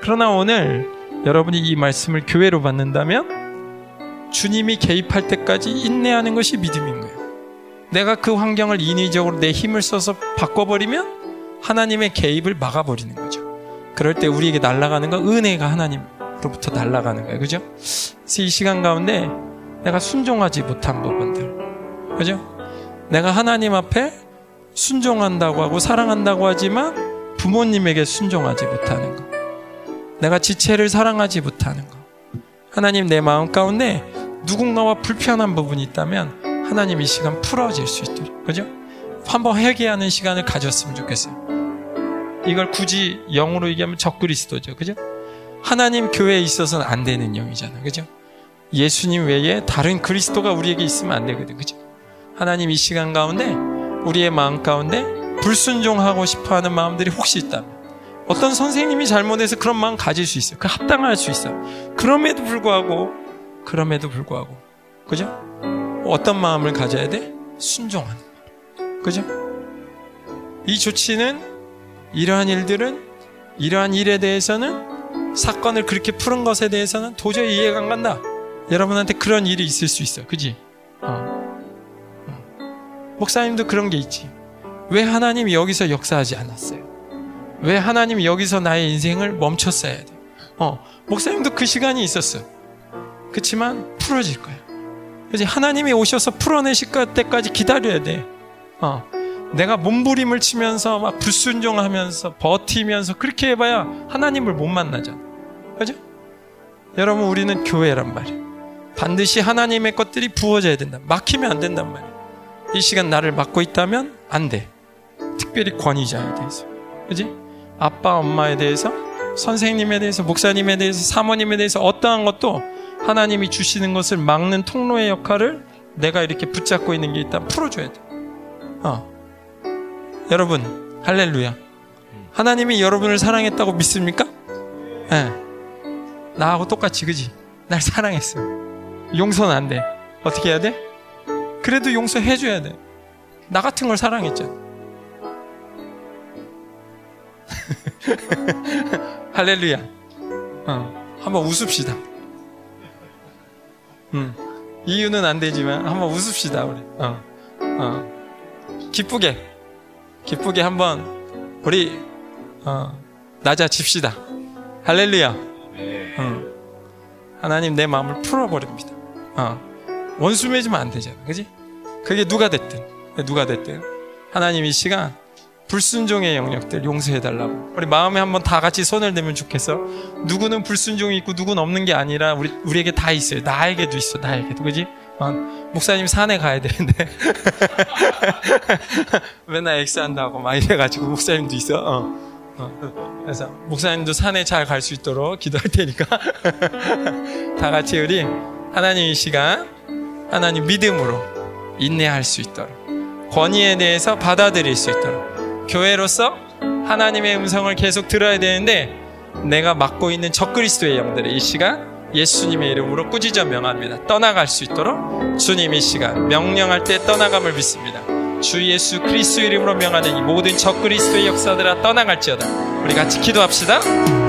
그러나 오늘 여러분이 이 말씀을 교회로 받는다면 주님이 개입할 때까지 인내하는 것이 믿음인 거예요. 내가 그 환경을 인위적으로 내 힘을 써서 바꿔버리면 하나님의 개입을 막아버리는 거죠. 그럴 때 우리에게 날아가는 건 은혜가 하나님로부터 날아가는 거예요. 그죠? 그래서 이 시간 가운데 내가 순종하지 못한 부분들. 그죠? 내가 하나님 앞에 순종한다고 하고 사랑한다고 하지만 부모님에게 순종하지 못하는 거. 내가 지체를 사랑하지 못하는 거. 하나님 내 마음 가운데 누군가와 불편한 부분이 있다면 하나님 이 시간 풀어질 수 있도록. 그죠? 한번 회개하는 시간을 가졌으면 좋겠어요. 이걸 굳이 영으로 얘기하면 적그리스도죠. 그죠? 하나님 교회에 있어서는 안 되는 영이잖아. 그죠? 예수님 외에 다른 그리스도가 우리에게 있으면 안 되거든. 그죠? 하나님 이 시간 가운데 우리의 마음 가운데 불순종하고 싶어 하는 마음들이 혹시 있다면 어떤 선생님이 잘못해서 그런 마음 가질 수 있어요. 그 합당할 수 있어요. 그럼에도 불구하고 그럼에도 불구하고 그죠? 어떤 마음을 가져야 돼? 순종하는. 그죠? 이 조치는 이러한 일들은 이러한 일에 대해서는 사건을 그렇게 푸는 것에 대해서는 도저히 이해가 안 간다. 여러분한테 그런 일이 있을 수 있어. 그지? 어. 어. 목사님도 그런 게 있지. 왜 하나님이 여기서 역사하지 않았어요? 왜 하나님이 여기서 나의 인생을 멈췄어야 돼? 어, 목사님도 그 시간이 있었어. 그렇지만 풀어질 거야. 그지? 하나님이 오셔서 풀어내실 때까지 기다려야 돼. 어. 내가 몸부림을 치면서 막 불순종하면서 버티면서 그렇게 해봐야 하나님을 못 만나잖아. 그죠? 여러분 우리는 교회란 말이에요. 반드시 하나님의 것들이 부어져야 된다. 막히면 안 된단 말이에요. 이 시간 나를 막고 있다면 안 돼. 특별히 권위자에 대해서. 그지? 아빠, 엄마에 대해서, 선생님에 대해서, 목사님에 대해서, 사모님에 대해서 어떠한 것도 하나님이 주시는 것을 막는 통로의 역할을 내가 이렇게 붙잡고 있는 게 있다 풀어줘야 돼. 어. 여러분, 할렐루야. 하나님이 여러분을 사랑했다고 믿습니까? 예. 네. 나하고 똑같이, 그지? 날 사랑했어. 용서는 안 돼. 어떻게 해야 돼? 그래도 용서해줘야 돼. 나 같은 걸 사랑했잖아. 할렐루야. 어, 한번 웃읍시다. 음, 이유는 안 되지만 한번 웃읍시다, 우리. 어, 어. 기쁘게. 기쁘게 한번 우리 어, 낮아집시다. 할렐루야. 어. 하나님 내 마음을 풀어버립니다. 어. 원수 맺으면 안 되잖아. 그지? 그게 누가 됐든, 누가 됐든. 하나님 이 시간 불순종의 영역들 용서해달라고. 우리 마음에 한번 다 같이 손을 대면 좋겠어. 누구는 불순종이 있고 누구는 없는 게 아니라 우리, 우리에게 다 있어요. 나에게도 있어, 나에게도. 그지? 어, 목사님 산에 가야 되는데 맨날 엑스 한다고 막 이래가지고 목사님도 있어. 어. 어. 그래서 목사님도 산에 잘 갈 수 있도록 기도할 테니까 다 같이 우리 하나님 이 시간 하나님 믿음으로 인내할 수 있도록 권위에 대해서 받아들일 수 있도록 교회로서 하나님의 음성을 계속 들어야 되는데 내가 맡고 있는 적그리스도의 영들을 이 시간 예수님의 이름으로 꾸짖어 명합니다. 떠나갈 수 있도록 주님 이 시간 명령할 때 떠나감을 믿습니다. 주 예수 그리스도 이름으로 명하는 이 모든 적그리스도의 역사들아 떠나갈지어다. 우리 같이 기도합시다.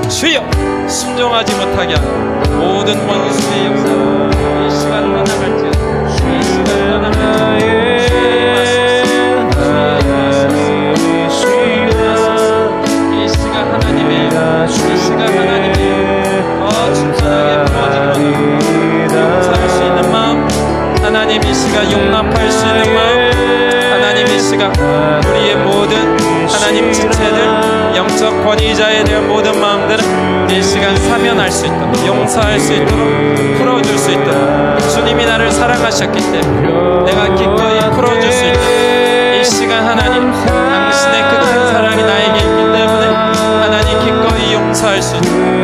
주여 순종하지 못하게 하는 모든 원수의 역사 이 시간 떠나갈지어다. 이 시간 떠나갈지어다. 우리가 용납할 수 있는 마음 하나님 이시가 우리의 모든 하나님 지체들 영적 권위자에 대한 모든 마음들은 이 시간 사면할 수 있도록 용서할 수 있도록 풀어줄 수 있도록 주님이 나를 사랑하셨기 때문에 내가 기꺼이 풀어줄 수 있도록 이 시간 하나님 당신의 그 큰 사랑이 나에게 있기 때문에 하나님 기꺼이 용서할 수 있도록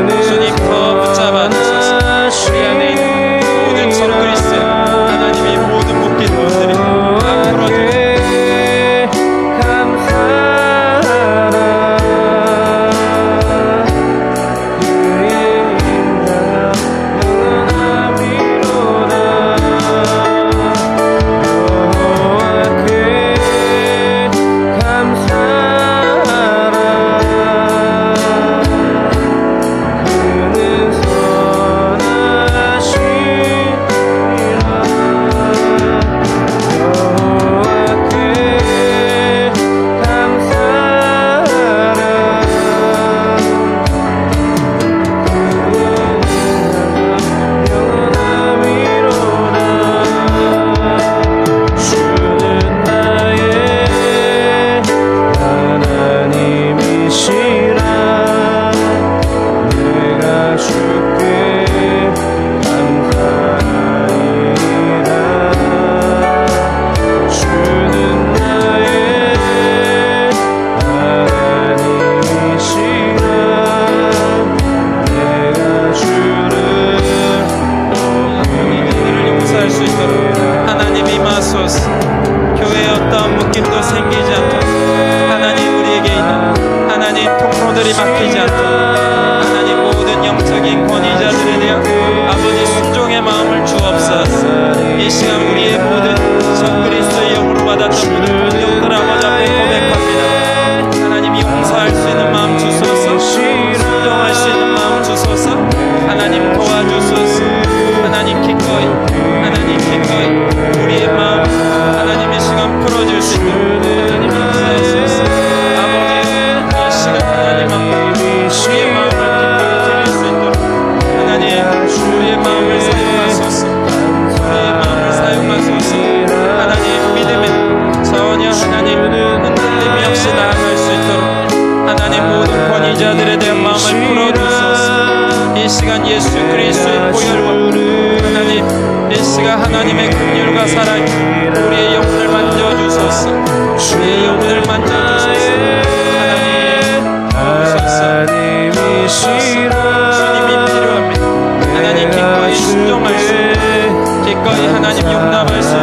seinem Jungen, aber es ist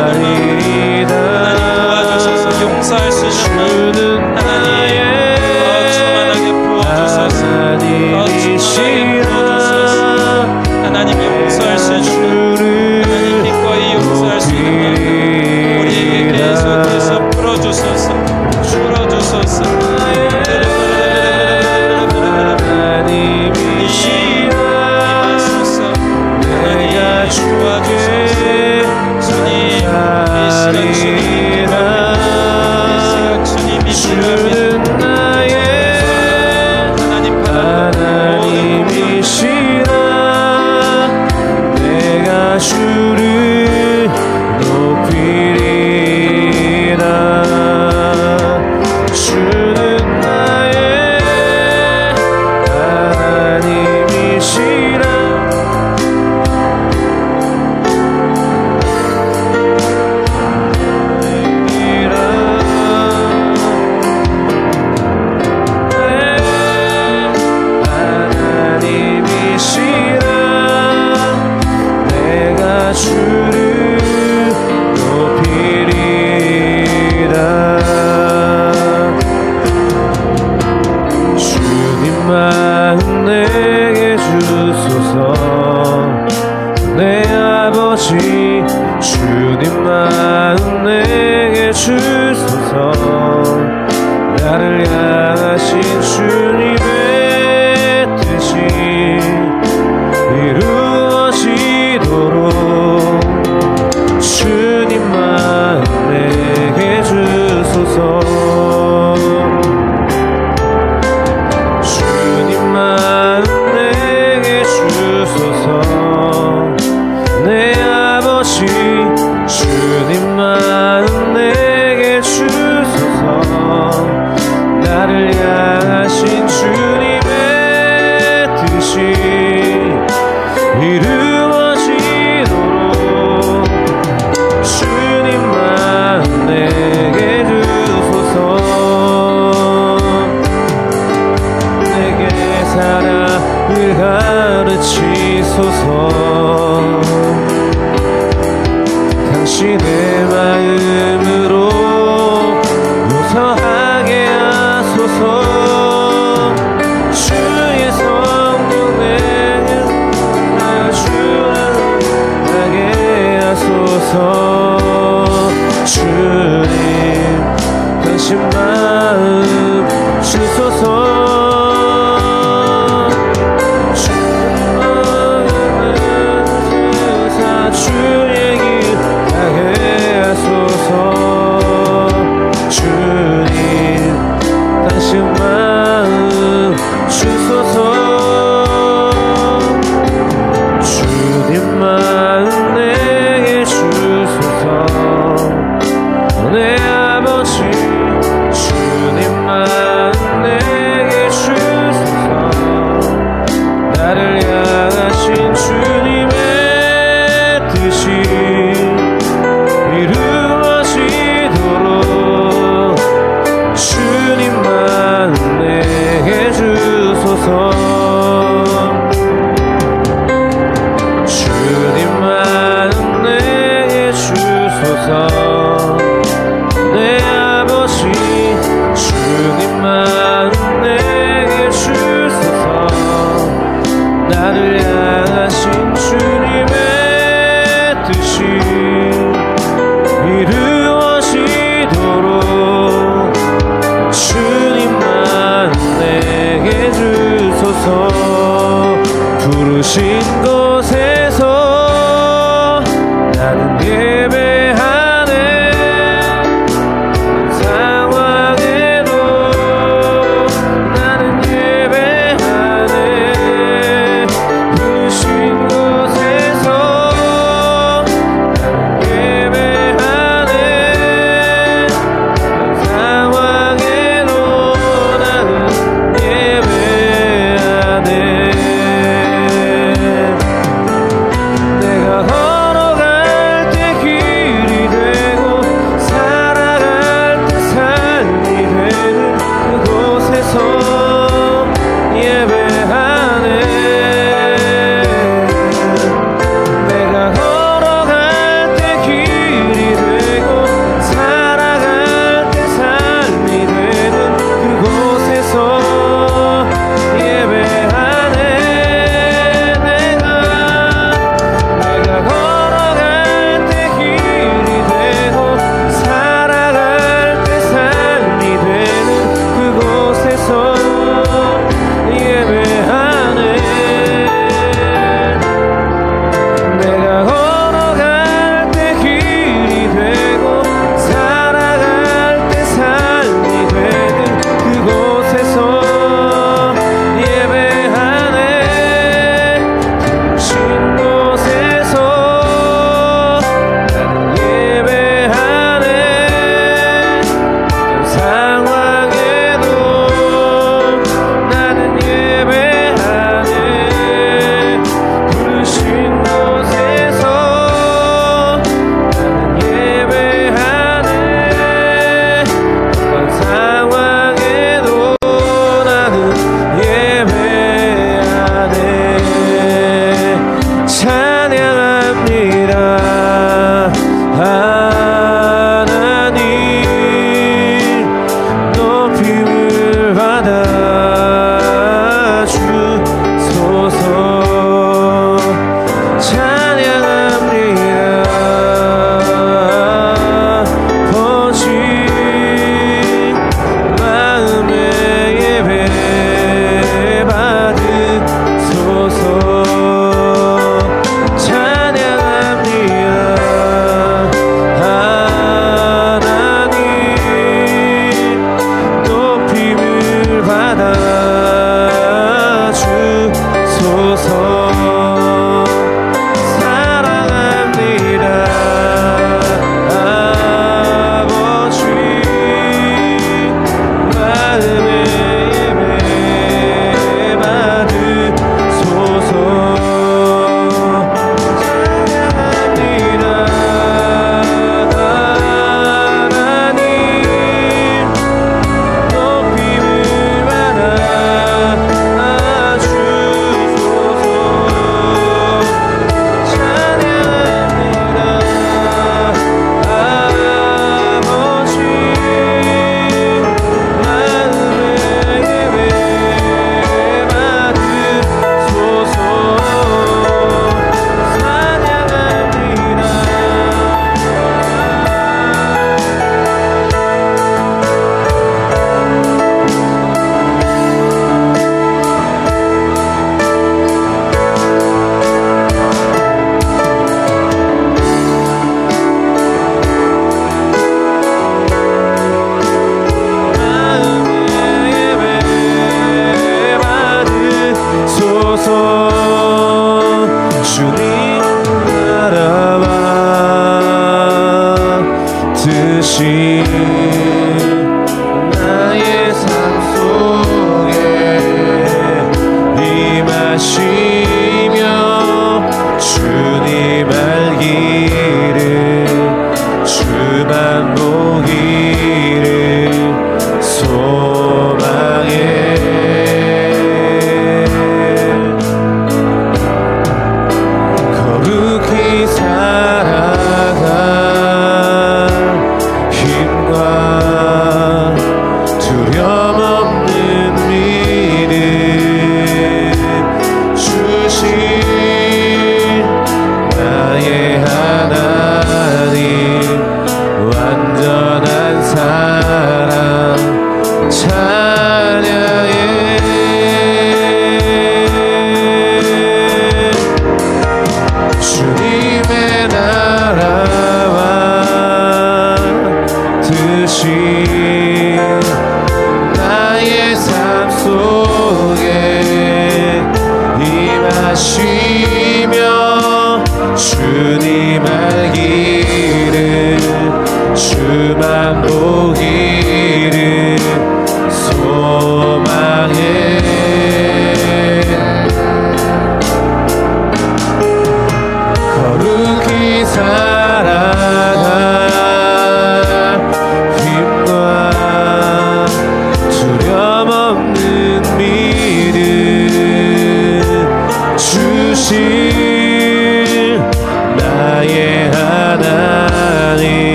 sei es schön.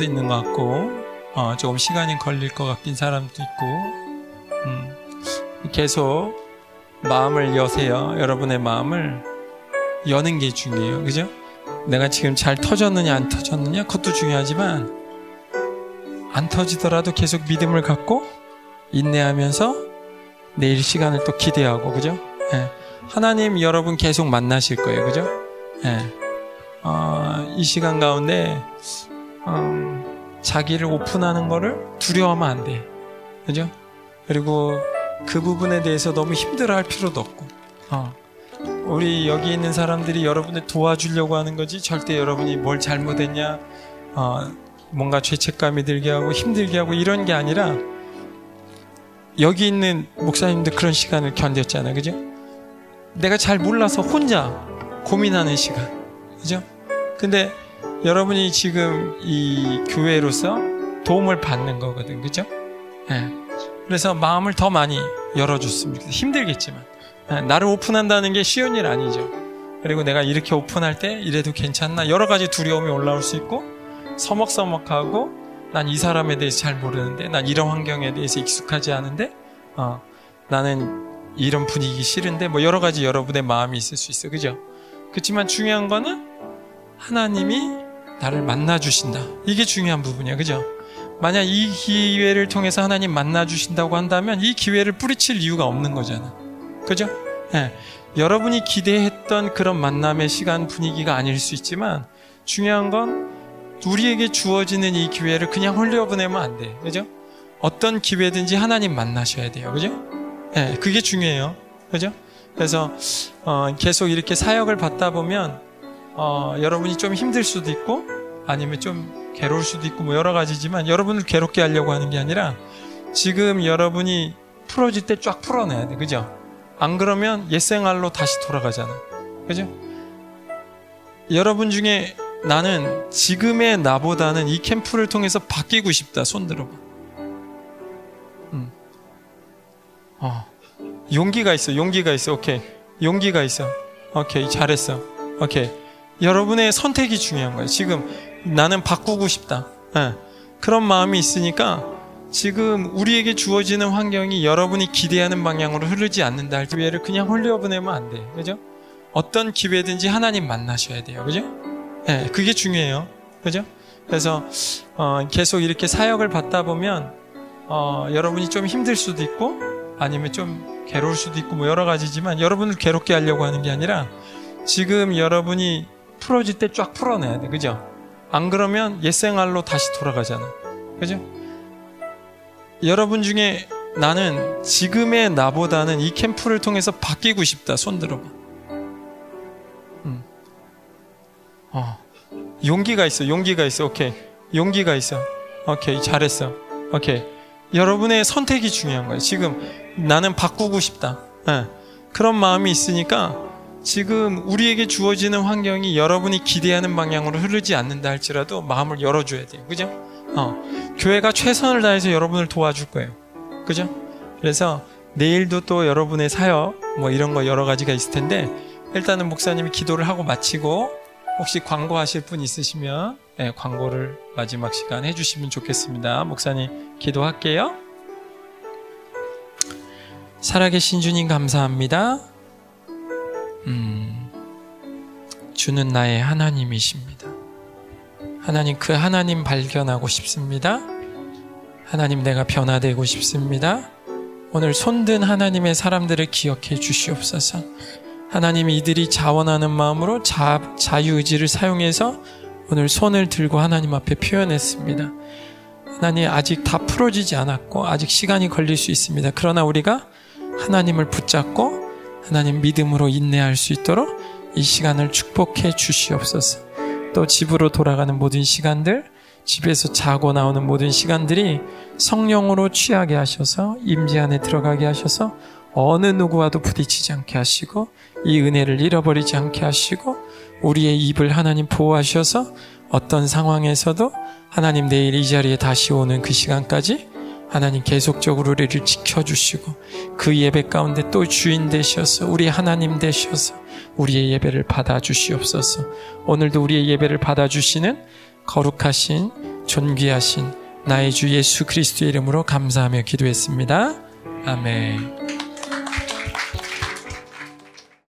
사람도 있는 것 같고 어, 조금 시간이 걸릴 것 같긴 사람도 있고 음, 계속 마음을 여세요. 여러분의 마음을 여는 게 중요해요. 그죠? 내가 지금 잘 터졌느냐 안 터졌느냐 그것도 중요하지만 안 터지더라도 계속 믿음을 갖고 인내하면서 내일 시간을 또 기대하고 그죠? 예. 하나님 여러분 계속 만나실 거예요. 그죠? 예. 어, 이 시간 가운데 음, 자기를 오픈하는 거를 두려워하면 안 돼. 그죠? 그리고 그 부분에 대해서 너무 힘들어 할 필요도 없고, 어. 우리 여기 있는 사람들이 여러분을 도와주려고 하는 거지, 절대 여러분이 뭘 잘못했냐, 어, 뭔가 죄책감이 들게 하고 힘들게 하고 이런 게 아니라, 여기 있는 목사님들 그런 시간을 견뎠잖아요. 그죠? 내가 잘 몰라서 혼자 고민하는 시간. 그죠? 근데 여러분이 지금 이 교회로서 도움을 받는 거거든, 그죠? 네. 그래서 마음을 더 많이 좋겠어요. 힘들겠지만. 네. 나를 오픈한다는 게 쉬운 일 아니죠. 그리고 내가 이렇게 오픈할 때 이래도 괜찮나? 여러 가지 두려움이 올라올 수 있고, 서먹서먹하고, 난 이 사람에 대해서 잘 모르는데, 난 이런 환경에 대해서 익숙하지 않은데, 어, 나는 이런 분위기 싫은데, 뭐 여러 가지 여러분의 마음이 있을 수 있어. 그죠? 그렇지만 중요한 거는 하나님이 나를 만나 주신다. 이게 중요한 부분이야. 그죠? 만약 이 기회를 통해서 하나님 만나 주신다고 한다면 이 기회를 뿌리칠 이유가 없는 거잖아. 그죠? 네. 여러분이 기대했던 그런 만남의 시간 분위기가 아닐 수 있지만 중요한 건 우리에게 주어지는 이 기회를 그냥 흘려보내면 안 돼. 그죠? 어떤 기회든지 하나님 만나셔야 돼요. 그죠? 네, 그게 중요해요. 그죠? 그래서 어, 계속 이렇게 사역을 받다 보면 어, 여러분이 좀 힘들 수도 있고 아니면 좀 괴로울 수도 있고 뭐 여러 가지지만 여러분을 괴롭게 하려고 하는 게 아니라 지금 여러분이 풀어질 때 쫙 풀어내야 돼. 그죠? 안 그러면 옛생활로 다시 돌아가잖아. 그죠? 여러분 중에 나는 지금의 나보다는 이 캠프를 통해서 바뀌고 싶다. 손 들어봐. 음. 어. 용기가 있어. 용기가 있어. 오케이. 용기가 있어. 오케이. 잘했어. 오케이. 여러분의 선택이 중요한 거예요. 지금 나는 바꾸고 싶다. 네. 그런 마음이 있으니까 지금 우리에게 주어지는 환경이 여러분이 기대하는 방향으로 흐르지 않는다 할 기회를 그냥 홀려보내면 안 돼. 그죠? 어떤 기회든지 하나님 만나셔야 돼요. 그죠? 네, 그게 중요해요. 그죠? 그래서 어, 계속 이렇게 사역을 받다 보면 어, 여러분이 좀 힘들 수도 있고 아니면 좀 괴로울 수도 있고 뭐 여러 가지지만 여러분을 괴롭게 하려고 하는 게 아니라 지금 여러분이 풀어질 때 쫙 풀어내야 돼. 그죠? 안 그러면 옛생활로 다시 돌아가잖아. 그죠? 여러분 중에 나는 지금의 나보다는 이 캠프를 통해서 바뀌고 싶다. 손 들어봐. 음. 어. 용기가 있어. 용기가 있어. 오케이. 용기가 있어. 오케이. 잘했어. 오케이. 여러분의 선택이 중요한 거예요. 지금 나는 바꾸고 싶다. 네. 그런 마음이 있으니까 지금 우리에게 주어지는 환경이 여러분이 기대하는 방향으로 흐르지 않는다 할지라도 마음을 열어줘야 돼요. 그죠? 어, 교회가 최선을 다해서 여러분을 도와줄 거예요. 그죠? 그래서 내일도 또 여러분의 사역, 뭐 이런 거 여러 가지가 있을 텐데, 일단은 목사님이 기도를 하고 마치고, 혹시 광고하실 분 있으시면, 네, 광고를 마지막 시간 해주시면 좋겠습니다. 목사님 기도할게요. 살아계신 주님 감사합니다. 음, 주는 나의 하나님이십니다. 하나님 그 하나님 발견하고 싶습니다. 하나님 내가 변화되고 싶습니다. 오늘 손든 하나님의 사람들을 기억해 주시옵소서. 하나님 이들이 자원하는 마음으로 자, 자유의지를 사용해서 오늘 손을 들고 하나님 앞에 표현했습니다. 하나님 아직 다 풀어지지 않았고 아직 시간이 걸릴 수 있습니다. 그러나 우리가 하나님을 붙잡고 하나님 믿음으로 인내할 수 있도록 이 시간을 축복해 주시옵소서. 또 집으로 돌아가는 모든 시간들, 집에서 자고 나오는 모든 시간들이 성령으로 취하게 하셔서 임재 안에 들어가게 하셔서 어느 누구와도 부딪히지 않게 하시고 이 은혜를 잃어버리지 않게 하시고 우리의 입을 하나님 보호하셔서 어떤 상황에서도 하나님 내일 이 자리에 다시 오는 그 시간까지 하나님 계속적으로 우리를 지켜주시고 그 예배 가운데 또 주인 되셔서 우리 하나님 되셔서 우리의 예배를 받아주시옵소서 오늘도 우리의 예배를 받아주시는 거룩하신 존귀하신 나의 주 예수 그리스도의 이름으로 감사하며 기도했습니다. 아멘.